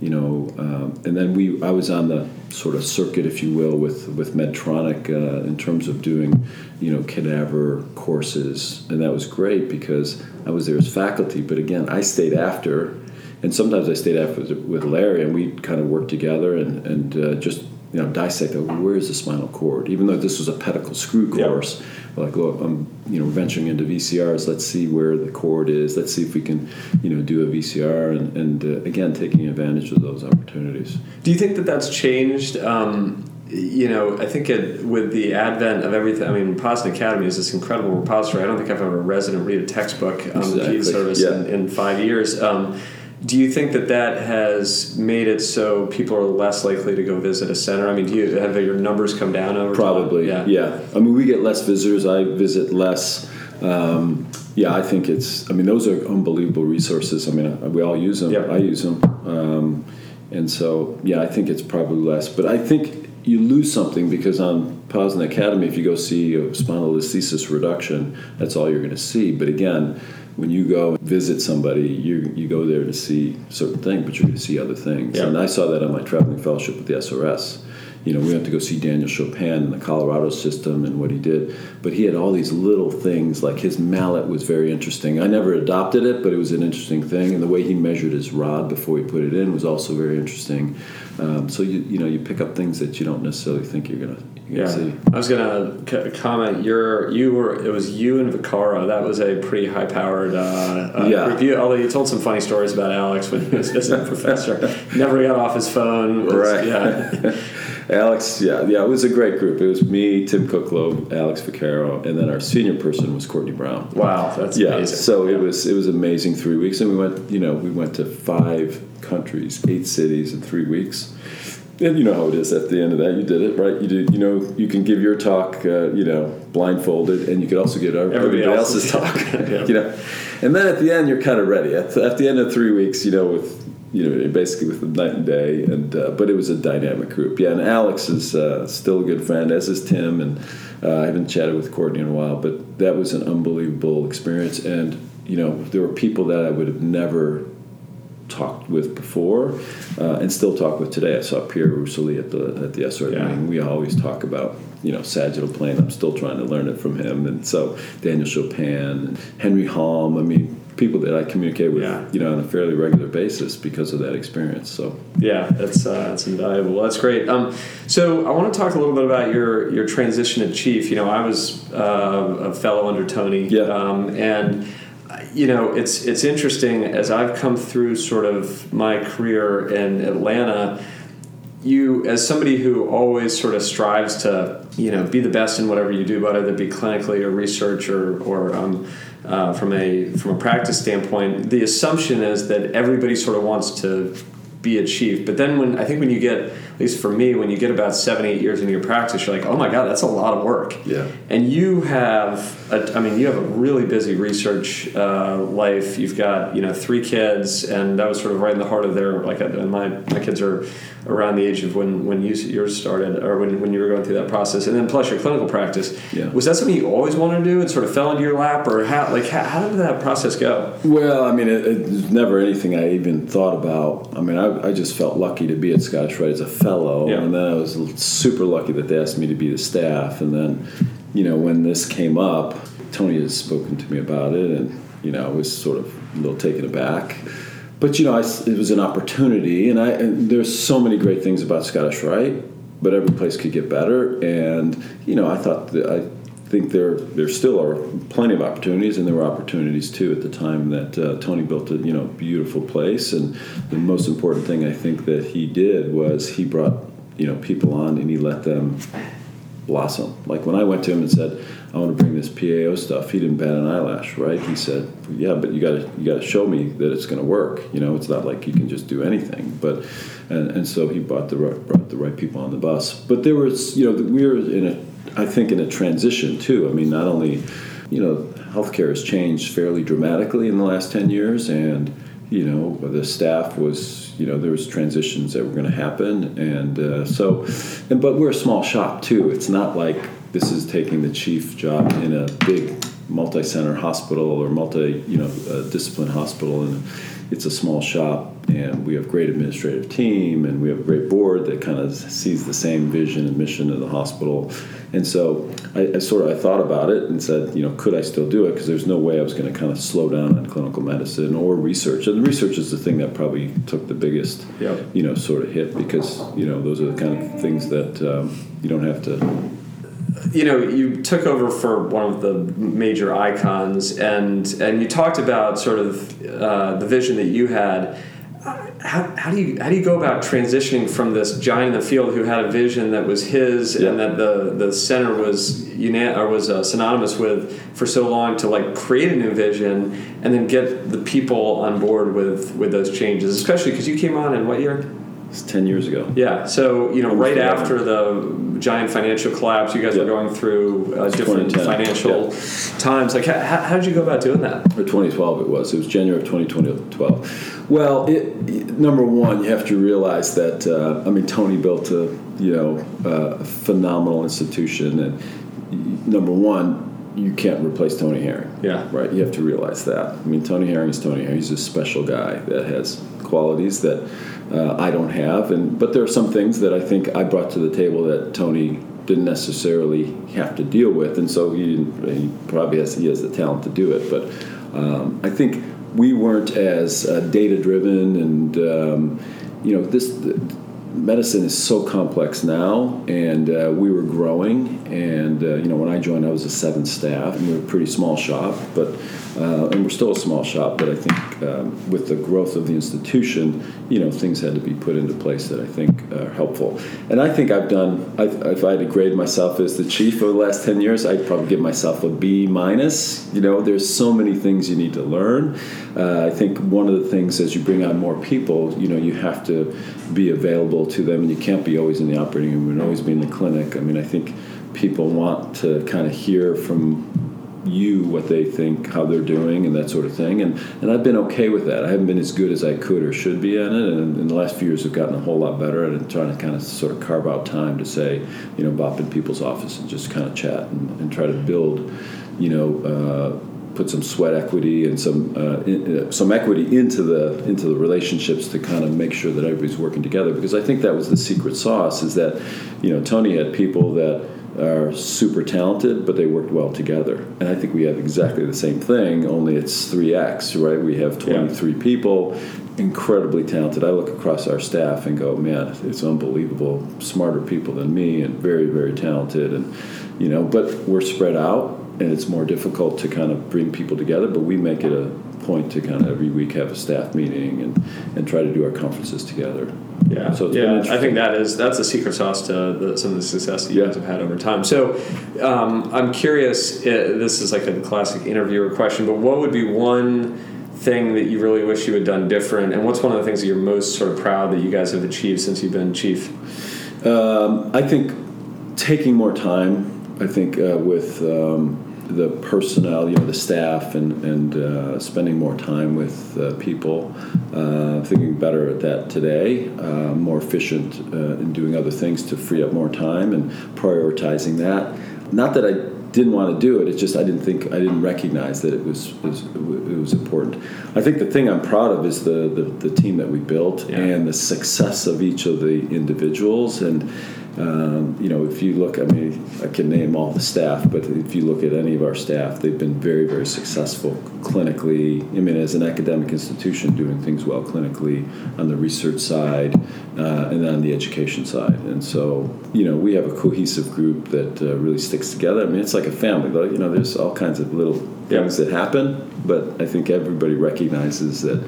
you know, um, and then we I was on the sort of circuit, if you will, with with Medtronic uh, in terms of doing, you know, cadaver courses, and that was great because I was there as faculty, but again, I stayed after, and sometimes I stayed after with, Larry, and we kind of worked together and and uh, just you know, dissect where is the spinal cord. Even though this was a pedicle screw course, yep. like, look, I'm you know venturing into VCRs. Let's see where the cord is. Let's see if we can you know do a VCR and, and uh, again taking advantage of those opportunities. Do you think that that's changed? Um, you know, I think it, with the advent of everything, I mean, POSNA Academy is this incredible repository. I don't think I've ever a resident read a textbook on exactly. the PED service yeah. in, in, five years. Um, do you think that that has made it so people are less likely to go visit a center? I mean, do you have your numbers come down over Probably, time? yeah. yeah. I mean, we get less visitors. I visit less. Um, yeah, I think it's. I mean, those are unbelievable resources. I mean, we all use them. Yep. I use them, um, and so yeah, I think it's probably less. But I think you lose something because on POSNA Academy, if you go see a spondylolisthesis reduction, that's all you're going to see. But again when you go visit somebody, you you go there to see certain things, but you're going to see other things. Yeah. And I saw that on my traveling fellowship with the SRS. You know, we went to go see Daniel Chopin in the Colorado system and what he did. But he had all these little things, like his mallet was very interesting. I never adopted it, but it was an interesting thing. And the way he measured his rod before he put it in was also very interesting. Um, so you you know you pick up things that you don't necessarily think you're gonna yeah. See. I was gonna c- comment. You're you were it was you and Vaccaro. That was a pretty high powered uh, uh, yeah. review. Although you told some funny stories about Alex when he was visiting professor. Never got off his phone. Was, right. Yeah. Alex, yeah, yeah, it was a great group. It was me, Tim Kuklo, Alex Vaccaro, and then our senior person was Courtney Brown. Wow, that's yeah. Amazing. So yeah. it was it was amazing three weeks, and we went, you know, we went to five countries, eight cities in three weeks and you know how it is at the end of that. You did it, right? You did. You know, you can give your talk, uh, you know, blindfolded, and you could also get everybody, everybody else's, else's talk. yeah. You know, and then at the end, you're kind of ready. At, at the end of three weeks, you know, with you know, basically with the night and day, and uh, but it was a dynamic group. Yeah, and Alex is uh, still a good friend, as is Tim, and uh, I haven't chatted with Courtney in a while, but that was an unbelievable experience, and you know, there were people that I would have never talked with before uh, and still talk with today. I saw Pierre Roussouly at the at the SR yeah. meeting. We always talk about you know sagittal plane. I'm still trying to learn it from him, and so Daniel Chopin and Henry Halm. I mean, people that I communicate with, yeah. you know, on a fairly regular basis because of that experience. So yeah, that's uh, that's invaluable. That's great. Um, so I want to talk a little bit about your your transition to chief. You know, I was uh, a fellow under Tony, yeah, um, and you know, it's it's interesting as I've come through sort of my career in Atlanta. you as somebody who always sort of strives to you know be the best in whatever you do, whether it be clinically or research or or um, uh, from a from a practice standpoint, the assumption is that everybody sort of wants to be a chief. But then when I think when you get, at least for me, when you get about seven, eight years into your practice, you're like, oh my god, that's a lot of work. Yeah. And you have, a, I mean, you have a really busy research uh, life. You've got you know three kids, and that was sort of right in the heart of their like. And my my kids are around the age of when when you, yours started, or when, when you were going through that process, and then plus your clinical practice. Yeah. Was that something you always wanted to do? and sort of fell into your lap, or how like how, how did that process go? Well, I mean, it, it was never anything I even thought about. I mean, I, I just felt lucky to be at Scottish Rite as a fellow, Yeah. and then I was super lucky that they asked me to be the staff. And then, you know, when this came up, Tony has spoken to me about it, and you know, I was sort of a little taken aback. But you know, I it was an opportunity, and I and there's so many great things about Scottish Rite, but every place could get better. And you know, I thought that I think there there still are plenty of opportunities, and there were opportunities too at the time that uh, Tony built a you know beautiful place. And the most important thing I think that he did was he brought you know people on and he let them blossom. Like when I went to him and said, "I want to bring this PAO stuff," he didn't bat an eyelash, right? He said, "Yeah, but you got to you got to show me that it's going to work. You know, it's not like you can just do anything." But and, and so he brought the right, brought the right people on the bus. But there was, you know, we were in a, I think, in a transition too. I mean, not only, you know, healthcare has changed fairly dramatically in the last ten years, and you know, the staff was, you know, there was transitions that were going to happen, and uh, so, and but we're a small shop too. It's not like this is taking the chief job in a big multi-center hospital or multi, you know, uh, discipline hospital, and it's a small shop, and we have great administrative team, and we have a great board that kind of sees the same vision and mission of the hospital. And so I, I sort of I thought about it and said, you know, could I still do it? Because there's no way I was going to kind of slow down on clinical medicine or research. And research is the thing that probably took the biggest, Yep. you know, sort of hit because you know those are the kind of things that um, you don't have to. you know you took over for one of the major icons and and you talked about sort of uh, the vision that you had how, how do you how do you go about transitioning from this giant in the field who had a vision that was his Yeah. and that the the center was una- or was uh, synonymous with for so long to like create a new vision and then get the people on board with with those changes especially because you came on in what year It's ten years ago. yeah, so you know, right after the giant financial collapse, you guys Yeah. were going through uh, different 2010, financial times. Like, how, how did you go about doing that? Or 2012 it was. It was January of 2012. Well, it, number one, you have to realize that uh, I mean Tony built a you know a phenomenal institution, and number one, you can't replace Tony Herring. Yeah. Right. You have to realize that. I mean, Tony Herring is Tony Herring. He's a special guy that has qualities that uh, I don't have, and but there are some things that I think I brought to the table that Tony didn't necessarily have to deal with, and so he, he probably has he has the talent to do it. But um, I think we weren't as uh, data driven, and um, you know this. Medicine is so complex now, and uh, we were growing. And uh, you know, when I joined, I was a seven staff, and we were a pretty small shop. But uh, and we're still a small shop. But I think um, with the growth of the institution, you know, things had to be put into place that I think are helpful. And I think I've done. I, if I had to grade myself as the chief over the last ten years, I'd probably give myself a B minus. You know, there's so many things you need to learn. Uh, I think one of the things as you bring on more people, you know, you have to be available to them, and you can't be always in the operating room and always be in the clinic. I mean, I think people want to kind of hear from you what they think, how they're doing, and that sort of thing. And and I've been okay with that. I haven't been as good as I could or should be at it. And in the last few years, I've gotten a whole lot better at it. Trying to kind of sort of carve out time to say, you know, bop in people's office and just kind of chat and, and try to build, you know. Uh, put some sweat equity and some uh, in, uh, some equity into the into the relationships to kind of make sure that everybody's working together because I think that was the secret sauce is that you know Tony had people that are super talented but they worked well together. And I think we have exactly the same thing only it's 3x right? We have 23 people incredibly talented. I look across our staff and go man it's unbelievable. Smarter people than me and very very talented. And you know but we're spread out and it's more difficult to kind of bring people together. But we make it a point to kind of every week have a staff meeting and, and try to do our conferences together. Yeah, So yeah. I think that is that's the secret sauce to the, some of the success that you Yeah. guys have had over time. So, um, I'm curious. Uh, this is like a classic interviewer question, but what would be one thing that you really wish you had done different, and what's one of the things that you're most sort of proud that you guys have achieved since you've been chief? Um, I think taking more time. I think uh, with um, the personnel, you know, the staff, and and uh, spending more time with uh, people. Uh, thinking better at that today. Uh, more efficient uh, in doing other things to free up more time and prioritizing that. Not that I didn't want to do it. It's just I didn't think I didn't recognize that it was, was it was important. I think the thing I'm proud of is the the, the team that we built Yeah. and the success of each of the individuals and um, you know if you look i mean i can name all the staff but if you look at any of our staff they've been very very successful clinically. I mean as an academic institution doing things well clinically on the research side uh, and on the education side. And so you know we have a cohesive group that uh, really sticks together. I mean it's like a family though. You know there's all kinds of little Yeah. things that happen but i think everybody recognizes that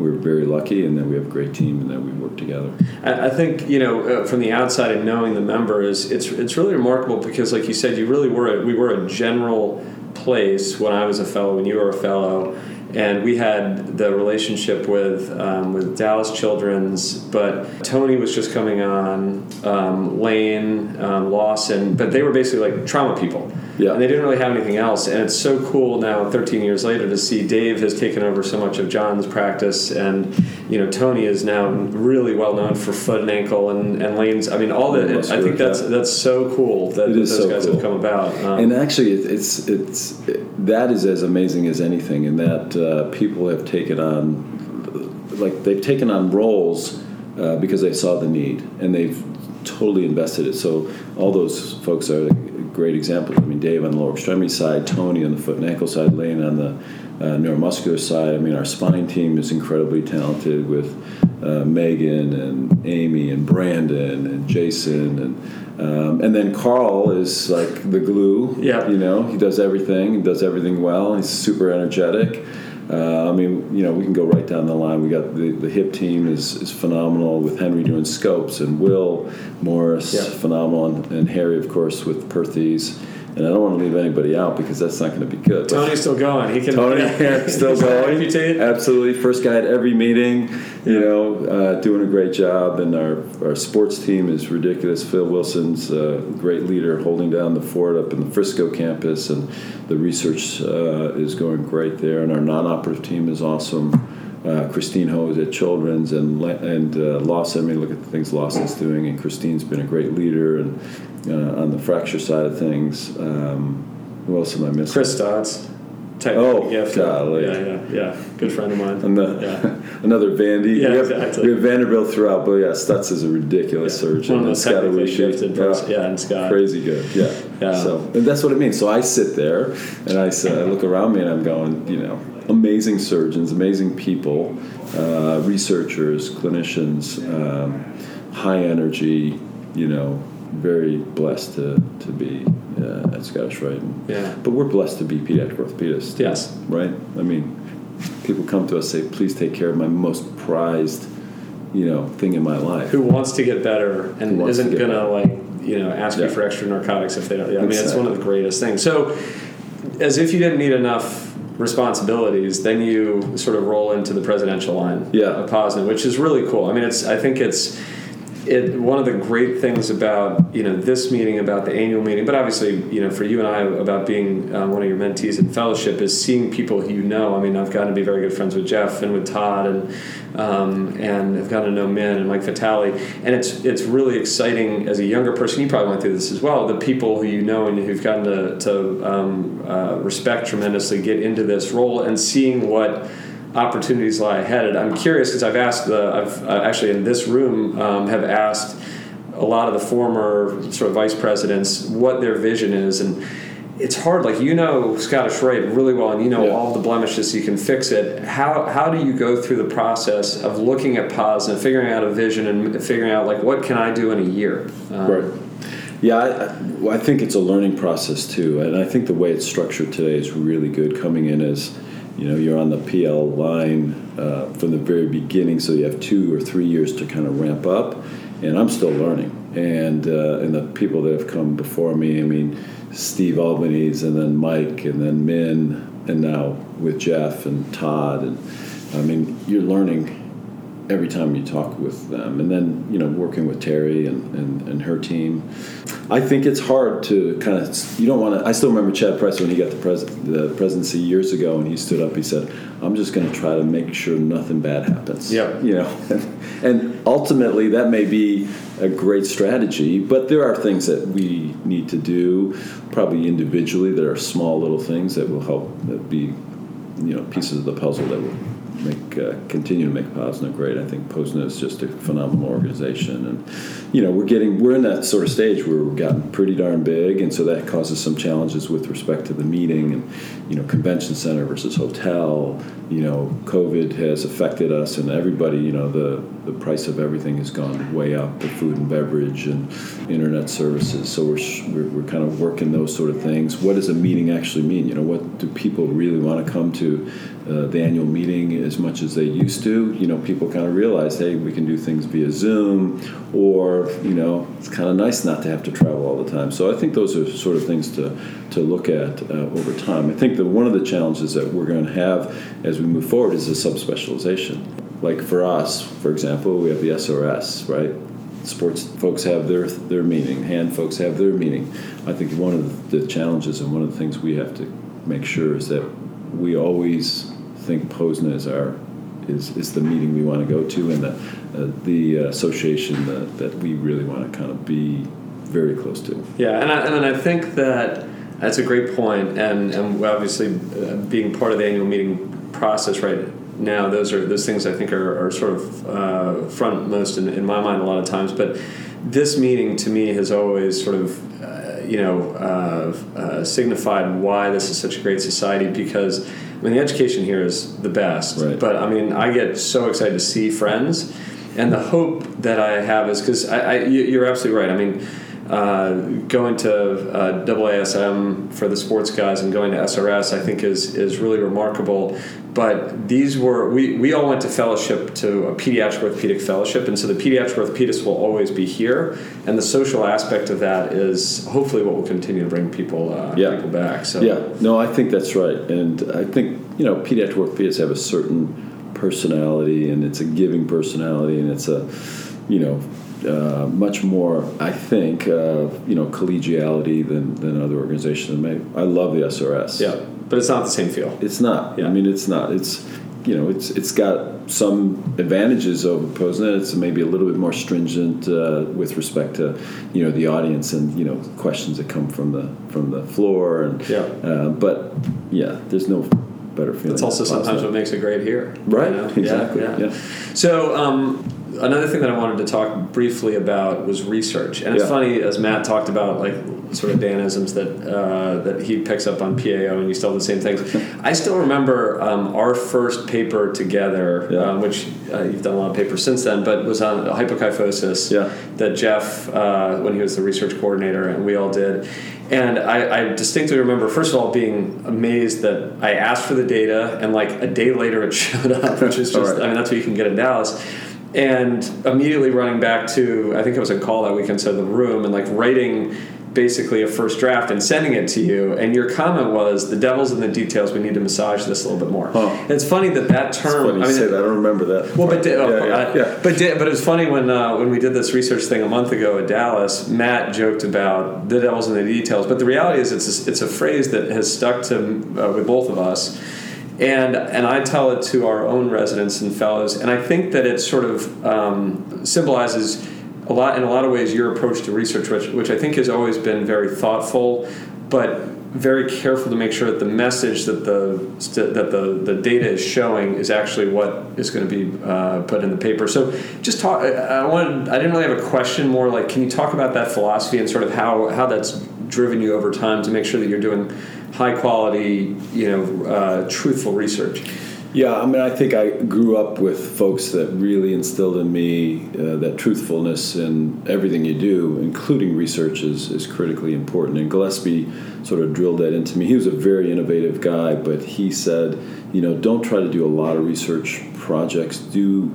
we're very lucky and that we have a great team and that we work together I, I think you know uh, from the outside and knowing the members, it's it's really remarkable because, like you said, you really were a, we were a general place when I was a fellow, when you were a fellow, and we had the relationship with um, with Dallas Children's, but Tony was just coming on, um, Lane, um, Lawson, but they were basically like trauma people. Yeah. And they didn't really have anything else. And it's so cool now, 13 years later, to see Dave has taken over so much of John's practice. And, you know, Tony is now really well known for foot and ankle and, and lanes. I mean, all the, I think that's that's so cool that, that those so guys cool. have come about. Um, and actually, it, it's it's it, that is as amazing as anything, in that uh, people have taken on, like they've taken on roles uh, because they saw the need and they've totally invested it. So all those folks are great examples. I mean, Dave on the lower extremity side, Tony on the foot and ankle side, Lane on the uh, neuromuscular side. I mean, our spine team is incredibly talented with uh, Megan and Amy and Brandon and Jason and um, and then Carl is like the glue. Yeah. you know, he does everything. He does everything well. He's super energetic. Uh, I mean, you know, we can go right down the line. We got the, the hip team is, is phenomenal with Henry doing scopes and Will Morris Yeah. phenomenal and, and Harry, of course, with Perthes. And I don't want to leave anybody out because that's not going to be good. Tony's still going. He can. Tony yeah. still going. Absolutely, first guy at every meeting. You know, uh, doing a great job, and our our sports team is ridiculous. Phil Wilson's a great leader, holding down the fort up in the Frisco campus, and the research uh, is going great there. And our non-operative team is awesome. Uh, Christine Ho is at Children's, and and uh, Lawson. I mean, look at the things Lawson's doing, and Christine's been a great leader, and uh, on the fracture side of things. Um, who else am I missing? Chris. Technical Oh, gift. golly. Yeah, yeah, yeah. Good friend of mine. And the, Yeah. another Vandy. Yeah, we, have, exactly. we have Vanderbilt throughout, but yeah, Stutz is a ridiculous surgeon. One of And those technically gifted person. Yeah, and Scott. Crazy good, yeah. Yeah. So and that's what it means. So I sit there and I, I look around me and I'm going, you know, amazing surgeons, amazing people, uh, researchers, clinicians, um, high energy, you know, very blessed to, to be uh, at Scottish Rite. And- Yeah. But we're blessed to be pediatric orthopedists. Yes. Right? I mean, people come to us say, please take care of my most prized, you know, thing in my life. Who wants to get better and isn't get gonna like you know ask you for extra narcotics if they don't. Yeah, I mean, it's one of the greatest things. So, as if you didn't need enough responsibilities, then you sort of roll into the presidential line Yeah. of POSNA, which is really cool. I mean, it's I think it's it one of the great things about you know this meeting about the annual meeting but obviously you know for you and i about being uh, one of your mentees in fellowship is seeing people who you know. I mean i've gotten to be very good friends with jeff and with todd and um, and i've gotten to know min and mike vitale. And it's it's really exciting as a younger person you probably went through this as well the people who you know and who've gotten to, to um, uh, respect tremendously get into this role and seeing what opportunities lie ahead. And I'm curious because I've asked the, I've uh, actually in this room um, have asked a lot of the former sort of vice presidents what their vision is, and it's hard. Like you know Scottish Rite really well, and you know Yeah. all the blemishes, you can fix it. How how do you go through the process of looking at pause and figuring out a vision and figuring out like what can I do in a year? Um, Right. Yeah, I, I think it's a learning process too, and I think the way it's structured today is really good. Coming in as you know you're on the PL line uh, from the very beginning, so you have two or three years to kind of ramp up. And I'm still learning, and uh, and the people that have come before me, I mean, Steve Albanese, and then Mike, and then Min, and now with Jeff and Todd, and I mean, you're learning every time you talk with them. And then, you know, working with Terry and, and, and her team. I think it's hard to kind of, you don't want to, I still remember Chad Price when he got the, pres, the presidency years ago and he stood up, he said, I'm just going to try to make sure nothing bad happens. Yeah. You know, and ultimately that may be a great strategy, but there are things that we need to do probably individually that are small little things that will help that be, you know, pieces of the puzzle that will make uh, continue to make Posna great. I think Posna is just a phenomenal organization, and you know we're getting we're in that sort of stage where we've gotten pretty darn big, and so that causes some challenges with respect to the meeting and you know convention center versus hotel. You know, COVID has affected us, and everybody. You know, the the price of everything has gone way up, the food and beverage and internet services. So we're, we're, we're kind of working those sort of things. What does a meeting actually mean? You know, what do people really want to come to uh, the annual meeting as much as they used to? You know, people kind of realize, hey, we can do things via Zoom, or you know, it's kind of nice not to have to travel all the time. So I think those are sort of things to to look at uh, over time. I think that one of the challenges that we're going to have as we move forward is a subspecialization like for us, for example, we have the SRS, right? Sports folks have their their meaning, hand folks have their meaning. I think one of the challenges and one of the things we have to make sure is that we always think Posna is our is, is the meeting we want to go to and the uh, the association that, that we really want to kind of be very close to. Yeah, and I, and I think that that's a great point, and and obviously uh, being part of the annual meeting process, right? Now those are those things I think are, are sort of uh, front most in, in, my mind a lot of times. But this meeting to me has always sort of uh, you know uh, uh signified why this is such a great society because I mean the education here is the best. Right. But I mean I get so excited to see friends, and the hope that I have is because I, I, you're absolutely right. I mean. Uh, going to uh, AASM for the sports guys and going to SRS, I think is is really remarkable but these were we, we all went to fellowship to a pediatric orthopedic fellowship and so the pediatric orthopedist will always be here and the social aspect of that is hopefully what will continue to bring people uh, yeah. people back so yeah no i think that's right and i think you know pediatric orthopedists have a certain personality and it's a giving personality and it's a you know uh, much more, I think, uh, you know, collegiality than, than other organizations. I love the SRS. Yeah but it's not the same feel. It's not. Yeah. I mean, it's not. It's you know, it's it's got some advantages over Posna. It's maybe a little bit more stringent uh, with respect to you know the audience and you know questions that come from the from the floor and yeah. Uh, but yeah, there's no better feeling. It's also sometimes what makes it great here. Right. You know? Exactly. Yeah. yeah. yeah. So. Um, another thing that I wanted to talk briefly about was research, and it's yeah. funny as Matt talked about like sort of Danisms that uh, that he picks up on PAO, and you still the same things. I still remember um, our first paper together, yeah. um, which uh, you've done a lot of papers since then, but was on hypokyphosis. Yeah. That Jeff, uh, when he was the research coordinator, and we all did. And I, I, distinctly remember, first of all, being amazed that I asked for the data, and like a day later it showed up, which is just, right. I mean, that's what you can get in Dallas and immediately running back to I think I was in call that weekend, so the room and like writing basically a first draft and sending it to you. And your comment was, "The devil's in the details. We need to massage this a little bit more." Huh. It's funny that that term. I mean, say that. I don't remember that. Well, but yeah, yeah, uh, yeah. but but it was funny when uh, when we did this research thing a month ago at Dallas. Matt joked about the devil's in the details, but the reality is, it's a, it's a phrase that has stuck to uh, with both of us and and I tell it to our own residents and fellows, and I think that it sort of um, symbolizes a lot in a lot of ways your approach to research, which which I think has always been very thoughtful, but very careful to make sure that the message that the that the, the data is showing is actually what is going to be uh, put in the paper. So, just talk. I wanted. I didn't really have a question. More like, can you talk about that philosophy and sort of how how that's driven you over time to make sure that you're doing high quality, you know, uh, truthful research. Yeah, I mean, I think I grew up with folks that really instilled in me uh, that truthfulness in everything you do, including research, is, is critically important. And Gillespie sort of drilled that into me. He was a very innovative guy, but he said, you know, don't try to do a lot of research projects. Do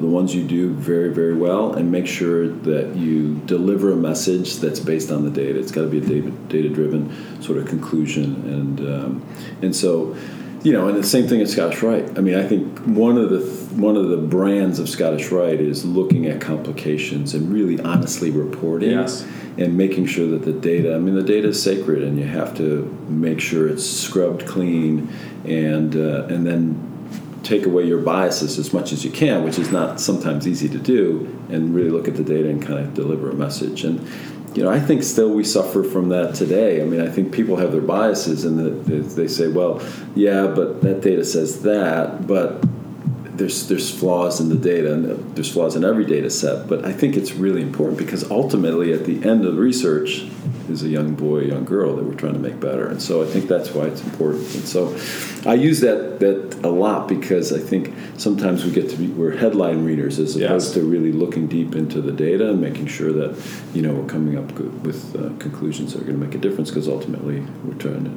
the ones you do very, very well, and make sure that you deliver a message that's based on the data. It's got to be a data driven sort of conclusion. And, um, and so, you know, and the same thing at Scottish Rite. I mean, I think one of the one of the brands of Scottish Rite is looking at complications and really honestly reporting yes. and making sure that the data. I mean, the data is sacred, and you have to make sure it's scrubbed clean, and uh, and then take away your biases as much as you can, which is not sometimes easy to do, and really look at the data and kind of deliver a message. And you know, I think still we suffer from that today. I mean, I think people have their biases, and they say, "Well, yeah, but that data says that," but there's there's flaws in the data, and there's flaws in every data set. But I think it's really important because ultimately, at the end of the research, is a young boy, a young girl that we're trying to make better. And so I think that's why it's important. And so I use that that a lot because I think sometimes we get to be we're headline readers as opposed yes. to really looking deep into the data and making sure that you know we're coming up with uh, conclusions that are going to make a difference because ultimately we're trying to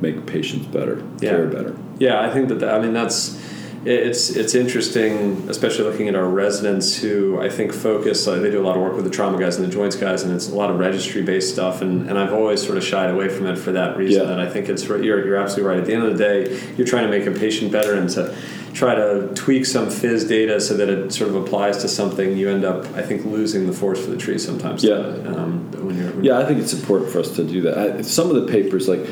make patients better, yeah. care better. Yeah, I think that, that I mean that's it's it's interesting, especially looking at our residents who I think focus. Uh, they do a lot of work with the trauma guys and the joints guys, and it's a lot of registry based stuff. And, and I've always sort of shied away from it for that reason. Yeah. That I think it's you're you're absolutely right. At the end of the day, you're trying to make a patient better, and to try to tweak some phys data so that it sort of applies to something, you end up I think losing the forest for the trees sometimes. Yeah. Um, when you're, when yeah, I think it's important for us to do that. I, some of the papers like.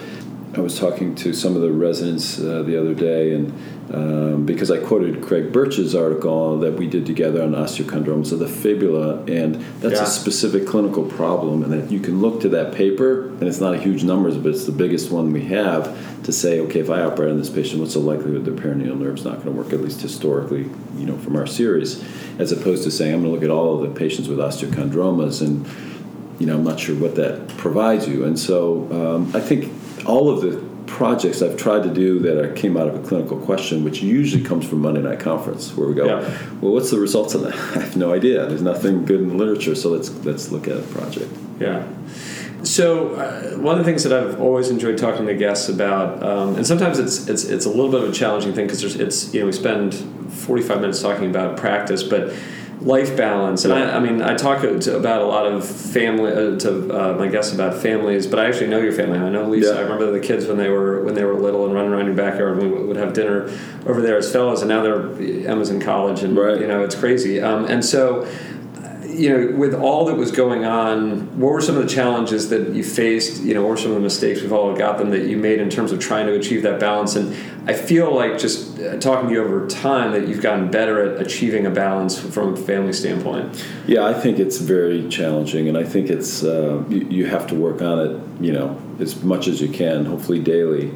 I was talking to some of the residents uh, the other day, and um, because I quoted Craig Birch's article that we did together on osteochondromas of the fibula, and that's yeah. a specific clinical problem, and that you can look to that paper, and it's not a huge numbers, but it's the biggest one we have to say, okay, if I operate on this patient, what's the likelihood their peroneal nerve's not going to work, at least historically, you know, from our series, as opposed to saying I'm going to look at all of the patients with osteochondromas and you know, I'm not sure what that provides you. And so um, I think all of the projects I've tried to do that came out of a clinical question, which usually comes from Monday Night Conference, where we go, yeah. well, what's the results of that? I have no idea. There's nothing good in the literature, so let's let's look at a project. Yeah. So uh, one of the things that I've always enjoyed talking to guests about, um, and sometimes it's it's it's a little bit of a challenging thing because there's it's you know we spend 45 minutes talking about practice, but life balance. And I, I mean, I talk to, about a lot of family uh, to uh, my guests about families, but I actually know your family. I know Lisa. Yeah. I remember the kids when they were when they were little and running around your backyard. And we would have dinner over there as fellows, and now they're Emma's in college, and right. you know it's crazy. Um, and so you know, with all that was going on, what were some of the challenges that you faced? You know, what were some of the mistakes we've all got them that you made in terms of trying to achieve that balance? And I feel like just uh, talking to you over time that you've gotten better at achieving a balance from a family standpoint. Yeah, I think it's very challenging, and I think it's uh, you, you have to work on it. You know, as much as you can, hopefully daily.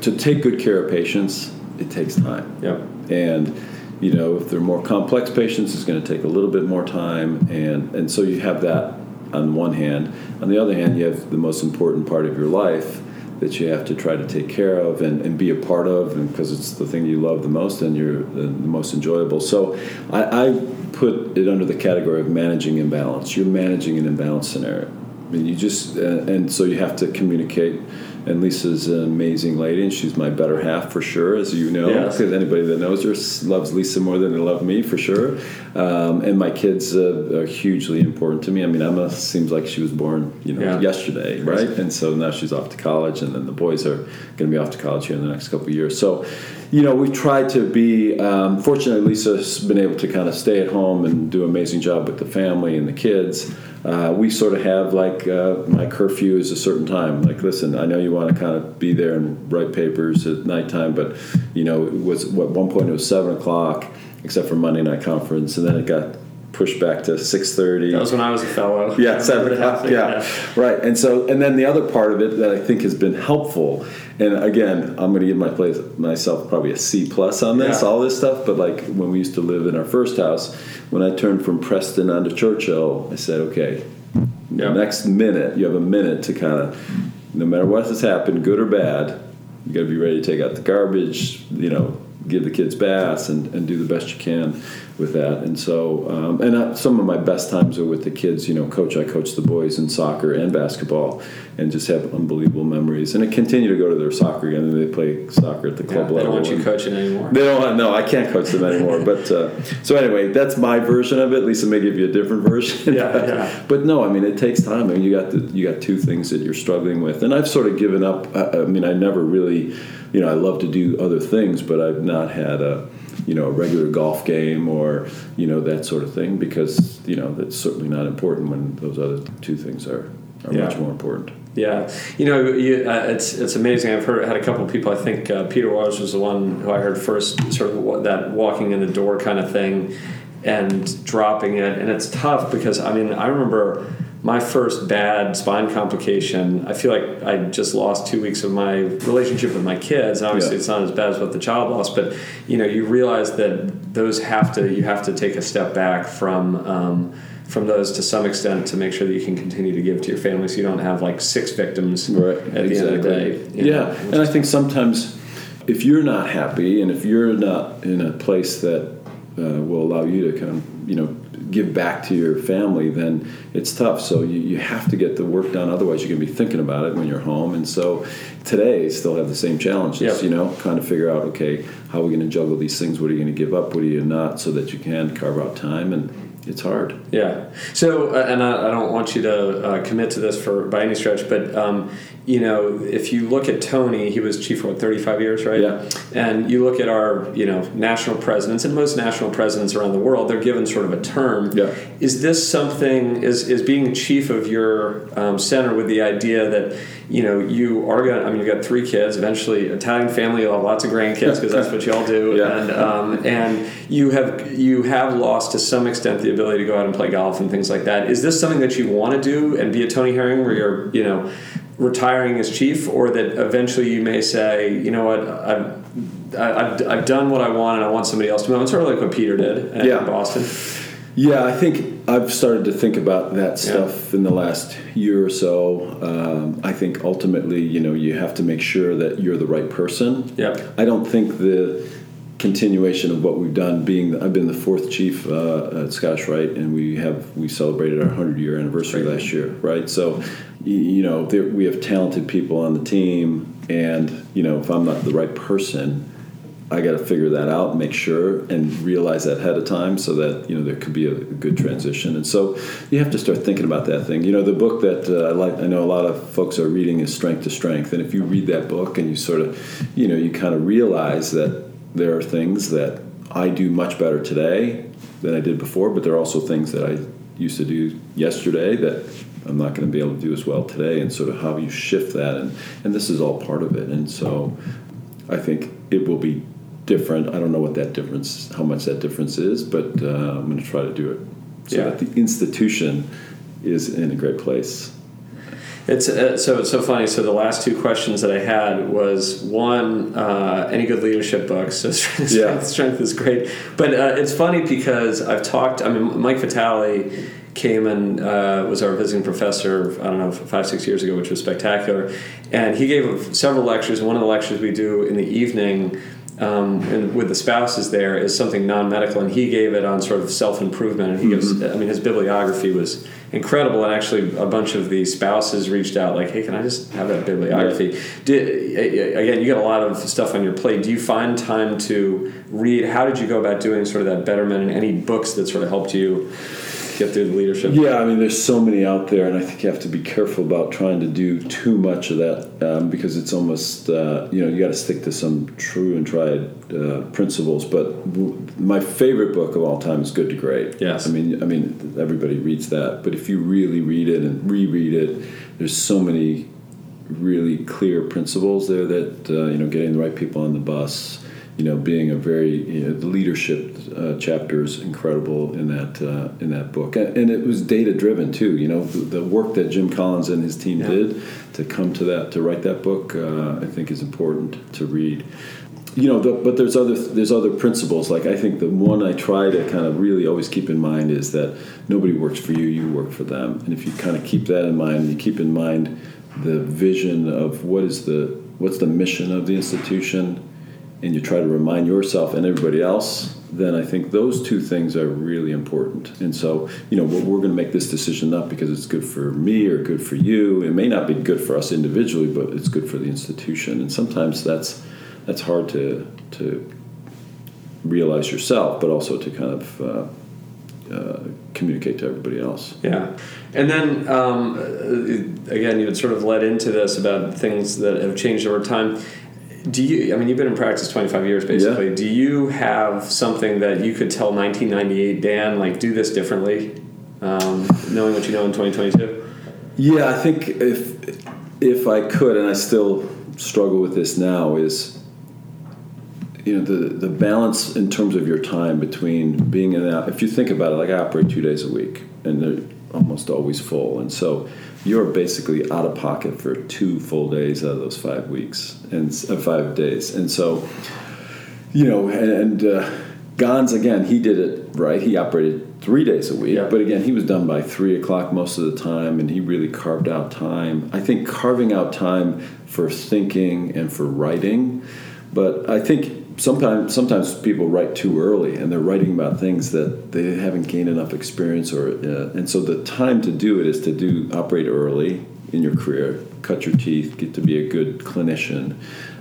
To take good care of patients, it takes time. Yep. And you know, if they're more complex patients, it's going to take a little bit more time, and and so you have that on one hand. On the other hand, you have the most important part of your life that you have to try to take care of and, and be a part of, and because it's the thing you love the most and you're the, most enjoyable. So I, I put it under the category of managing imbalance. You're managing an imbalance scenario. I mean, you just uh, and so you have to communicate and Lisa's an amazing lady, and she's my better half for sure, as you know. Yes. Anybody that knows her loves Lisa more than they love me for sure. Um, and my kids uh, are hugely important to me. I mean, Emma seems like she was born, you know, yeah. yesterday, right? And so now she's off to college, and then the boys are going to be off to college here in the next couple of years. So, you know, we've tried to be. Um, fortunately, Lisa's been able to kind of stay at home and do an amazing job with the family and the kids uh, we sort of have like uh, my curfew is a certain time. Like, listen, I know you want to kind of be there and write papers at nighttime, but you know, it was at one point it was seven o'clock, except for Monday night conference, and then it got pushed back to six thirty. That was when I was a fellow. Yeah, seven o'clock. Yeah. yeah, right. And so, and then the other part of it that I think has been helpful, and again, I'm going to give my place myself probably a C plus on this, yeah. all this stuff. But like when we used to live in our first house, when I turned from Preston onto Churchill, I said, okay, yep. next minute you have a minute to kind of, no matter what has happened, good or bad, you got to be ready to take out the garbage, you know, give the kids baths and, and do the best you can with that. And so, um, and I, some of my best times are with the kids. You know, coach, I coach the boys in soccer and basketball, and just have unbelievable memories. And I continue to go to their soccer game, and they play soccer at the club yeah, level. They don't want you coaching anymore. They don't. No, I can't coach them anymore. but uh, so anyway, that's my version of it. Lisa may give you a different version. Yeah, yeah. But no, I mean, it takes time. I mean, you got the, you got two things that you're struggling with, and I've sort of given up. I, I mean, I never really, you know, I love to do other things, but I've not had a you know a regular golf game or you know that sort of thing because you know that's certainly not important when those other two things are are Yeah. much more important. Yeah, you know, you, uh, it's it's amazing. I've heard had a couple of people. I think uh, Peter Waters was the one who I heard first, sort of that walking in the door kind of thing, and dropping it. And it's tough because I mean, I remember my first bad spine complication. I feel like I just lost two weeks of my relationship with my kids. And obviously, Yeah. it's not as bad as what the child lost, but you know, you realize that those have to you have to take a step back from. Um, from those to some extent to make sure that you can continue to give to your family so you don't have like six victims Right. at the end of the day. Yeah, know, and I think sometimes if you're not happy and if you're not in a place that uh, will allow you to kind of you know give back to your family, then it's tough. So you, you have to get the work done. Otherwise, you're going to be thinking about it when you're home. And so today, still have the same challenges. Yep. You know, kind of figure out okay, how are we going to juggle these things? What are you going to give up? What are you not? So that you can carve out time and. It's hard. Yeah. So, uh, and I, I don't want you to uh, commit to this for by any stretch, but um, you know, if you look at Tony, he was chief for what, 35 years, right? Yeah. And you look at our, you know, national presidents and most national presidents around the world, they're given sort of a term. Yeah. Is this something? Is is being chief of your um, center with the idea that you know you are going? to I mean, you've got three kids. Eventually, Italian family, you'll have lots of grandkids because that's what y'all do. Yeah. And um, and you have you have lost to some extent the ability to go out and play golf and things like that. Is this something that you want to do and be a Tony Herring where you're you know retiring as chief, or that eventually you may say, you know what, I've I've, I've done what I want and I want somebody else to move. It's sort of like what Peter did in Yeah. Boston. Yeah, I think I've started to think about that stuff in the last year or so. Um, I think ultimately, you know, you have to make sure that you're the right person. Yep. I don't think the continuation of what we've done being I've been the fourth chief uh, at Scottish Rite and we have we celebrated our 100 year anniversary last year right so you know there, we have talented people on the team and you know if I'm not the right person I got to figure that out, make sure, and realize that ahead of time, so that you know there could be a, good transition. And so you have to start thinking about that thing. You know, the book that uh, I like, I know a lot of folks are reading is Strength to Strength. And if you read that book and you sort of, you know, you kind of realize that there are things that I do much better today than I did before, but there are also things that I used to do yesterday that I'm not going to be able to do as well today, and sort of how you shift that. And and this is all part of it. And so I think it will be different. I don't know what that difference, how much that difference is, but uh, I'm going to try to do it so Yeah. that the institution is in a great place. It's uh, so it's so funny. So the last two questions that I had was one, uh, any good leadership books? So strength, Yeah. strength is great, but uh, it's funny because I've talked. I mean, Mike Vitale came and uh, was our visiting professor. I don't know five six years ago, which was spectacular, and he gave several lectures. One of the lectures we do in the evening. Um, and with the spouses there is something non-medical, and he gave it on sort of self-improvement. And he gives, I mean, his bibliography was incredible, and actually a bunch of the spouses reached out like, "Hey, can I just have that bibliography?" Did, again, you got a lot of stuff on your plate. Do you find time to read? How did you go about doing sort of that betterment, and any books that sort of helped you get through the leadership? Yeah, I mean, there's so many out there, and I think you have to be careful about trying to do too much of that um, because it's almost, uh, you know, you got to stick to some true and tried uh, principles. But w- my favorite book of all time is Good to Great. Yes. I mean, I mean, everybody reads that, but if you really read it and reread it, there's so many really clear principles there that uh, you know, getting the right people on the bus you know, being a very you know, the leadership uh, chapter is incredible in that uh, in that book, and, and it was data driven too. You know, the, the work that Jim Collins and his team Yeah. did to come to that to write that book, uh, I think is important to read. You know, the, but there's other there's other principles. Like I think the one I try to kind of really always keep in mind is that nobody works for you; you work for them. And if you kind of keep that in mind, you keep in mind the vision of what is the what's the mission of the institution and you try to remind yourself and everybody else, then I think those two things are really important. And so, you know, we're, going to make this decision not because it's good for me or good for you. It may not be good for us individually, but it's good for the institution. And sometimes that's that's hard to to realize yourself, but also to kind of uh, uh, communicate to everybody else. Yeah, and then um, again, you had sort of led into this about things that have changed over time. Do you? I mean, you've been in practice twenty five years, basically. Yeah. Do you have something that you could tell nineteen ninety eight Dan, like do this differently, um, knowing what you know in twenty twenty two? Yeah, I think if if I could, and I still struggle with this now, is you know the the balance in terms of your time between being in that. If you think about it, like I operate two days a week, and they're almost always full, and so you're basically out of pocket for two full days out of those five weeks and uh, five days, and so you know, and, and uh, Ganz again, he did it right. He operated three days a week, Yeah. but again, he was done by three o'clock most of the time, and he really carved out time. I think carving out time for thinking and for writing, but I think sometimes sometimes people write too early, and they're writing about things that they haven't gained enough experience, or uh, and so the time to do it is to do operate early in your career, cut your teeth, get to be a good clinician,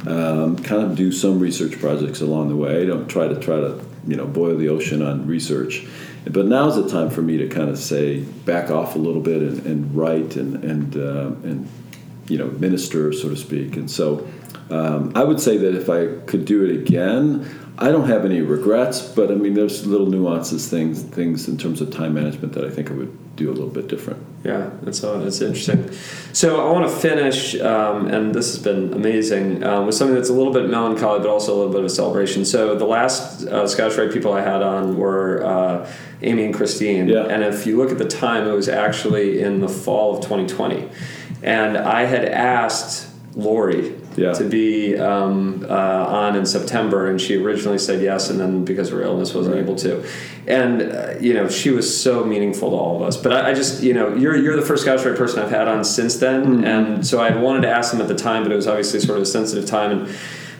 um, kind of do some research projects along the way. Don't try to try to you know boil the ocean on research. But now's the time for me to kind of say back off a little bit and, and write and and uh, and you know minister so to speak. And so um, I would say that if I could do it again, I don't have any regrets. But I mean, there's little nuances, things things in terms of time management that I think I would do a little bit different. Yeah, that's uh, that's interesting. So I want to finish, um, and this has been amazing, um, with something that's a little bit melancholy, but also a little bit of a celebration. So the last uh, Scottish Rite people I had on were uh, Amy and Christine, Yeah. and if you look at the time, it was actually in the fall of 2020, and I had asked Lori. Yeah. To be um, uh, on in September, and she originally said yes, and then because of her illness, wasn't Right. able to. And uh, you know, she was so meaningful to all of us. But I, I just, you know, you're you're the first Scottish person I've had on since then, and so I wanted to ask them at the time, but it was obviously sort of a sensitive time. And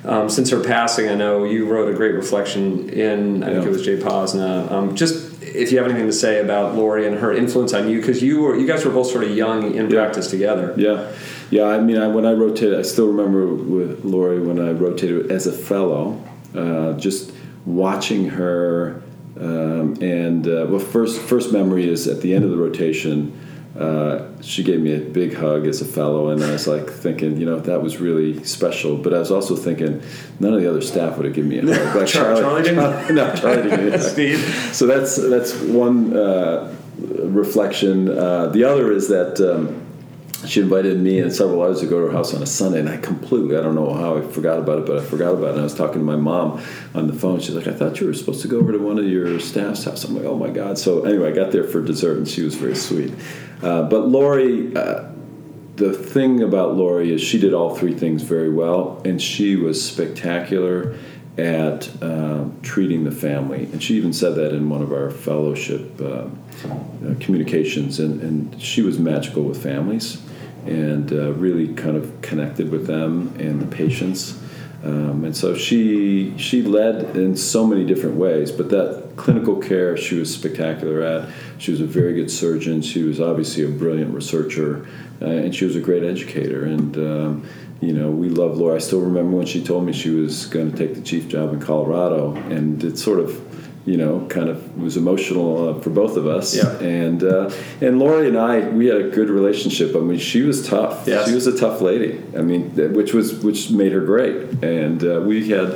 um, since her passing, I know you wrote a great reflection in I think it was JPOSNA. Um, just if you have anything to say about Lori and her influence on you, because you were you guys were both sort of young in Yeah. practice together. Yeah, yeah. I mean, I, when I rotated, I still remember with Lori when I rotated as a fellow, uh, just watching her. Um, and uh, well, first first memory is at the end of the rotation. Uh, she gave me a big hug as a fellow, and I was like thinking, you know, that was really special. But I was also thinking, none of the other staff would have given me a hug. Like Char- Charlie didn't? no, Charlie didn't. give me a hug. Steve. So that's that's one uh, reflection. Uh, the other is that um, she invited me and several others to go to her house on a Sunday, and I completely I don't know how I forgot about it, but I forgot about it. And I was talking to my mom on the phone. She's like, "I thought you were supposed to go over to one of your staff's house." I'm like, "Oh my god!" So anyway, I got there for dessert, and she was very sweet. Uh, but Lori. Uh, the thing about Lori is she did all three things very well, and she was spectacular at um, treating the family. And she even said that in one of our fellowship uh, uh, communications. And, and she was magical with families and uh, really kind of connected with them and the patients. Um, and so she she led in so many different ways, but that clinical care she was spectacular at. She was a very good surgeon. She was obviously a brilliant researcher, uh, and she was a great educator. And um, you know, we love Laura. I still remember when she told me she was going to take the chief job in Colorado, and it sort of, you know, kind of was emotional uh, for both of us. Yeah. And uh, and Lori and I, we had a good relationship. I mean, she was tough. Yes. She was a tough lady. I mean, which was which made her great. And uh, we had.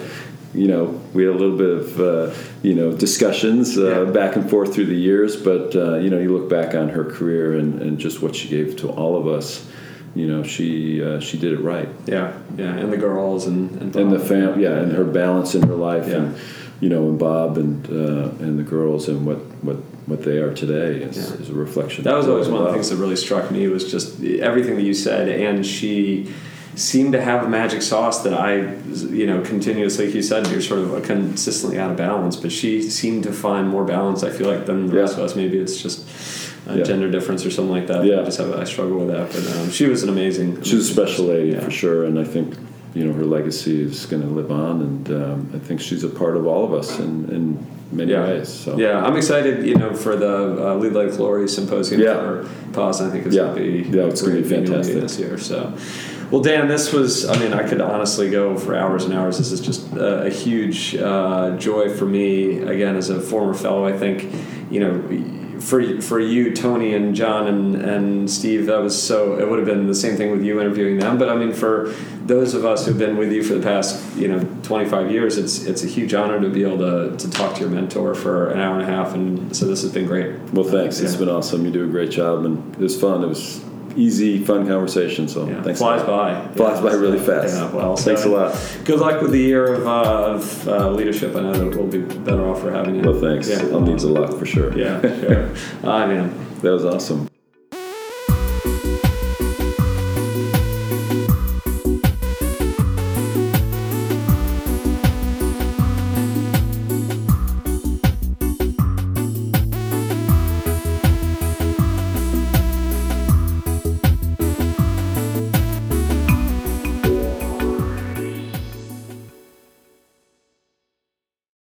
You know, we had a little bit of uh, you know discussions uh, Yeah. back and forth through the years, but uh, you know, you look back on her career and, and just what she gave to all of us. You know, she uh, she did it right Yeah, yeah, and the girls and and, and the Bob. fam yeah and her balance in her life Yeah. and you know and bob and uh, and the girls and what what what they are today is, Yeah. is a reflection That was always one of the things that really struck me was just everything that you said, and she seemed to have a magic sauce that I, you know, continuously. Like you said, you're sort of consistently out of balance, but she seemed to find more balance. I feel like than the Yeah. rest of us. Maybe it's just a Yeah. gender difference or something like that. Yeah. I just have I struggle with that, but um, she was an amazing. she's a special lady Yeah. for sure and i think you know her legacy is going to live on, and um, I think she's a part of all of us in, in many Yeah. ways. So Yeah, I'm excited. You know, for the uh, Lead Like Lori Symposium Yeah. for PAWS. I think it's Yeah. going to be Yeah, it's be great annual meeting fantastic. this year. So, well, Dan, this was. I mean, I could honestly go for hours and hours. This is just a, a huge uh, joy for me. Again, as a former fellow, I think, you know. For, for you, Tony and John and, and Steve, that was so. It would have been the same thing with you interviewing them. But I mean, for those of us who've been with you for the past, you know, 25 years, it's it's a huge honor to be able to, to talk to your mentor for an hour and a half. And so this has been great. well, thanks. It's Yeah. been awesome. You do a great job, and it was fun. It was easy, fun conversation. So Yeah, thanks. flies a lot. by. Flies Yeah, by really fast. Yeah, well, so Thanks a lot. Good luck with the year of, uh, of uh, leadership. I know that we'll be better off for having you. Well, thanks. Yeah, I'll need the luck for sure. yeah, sure. Ah, man. That was awesome.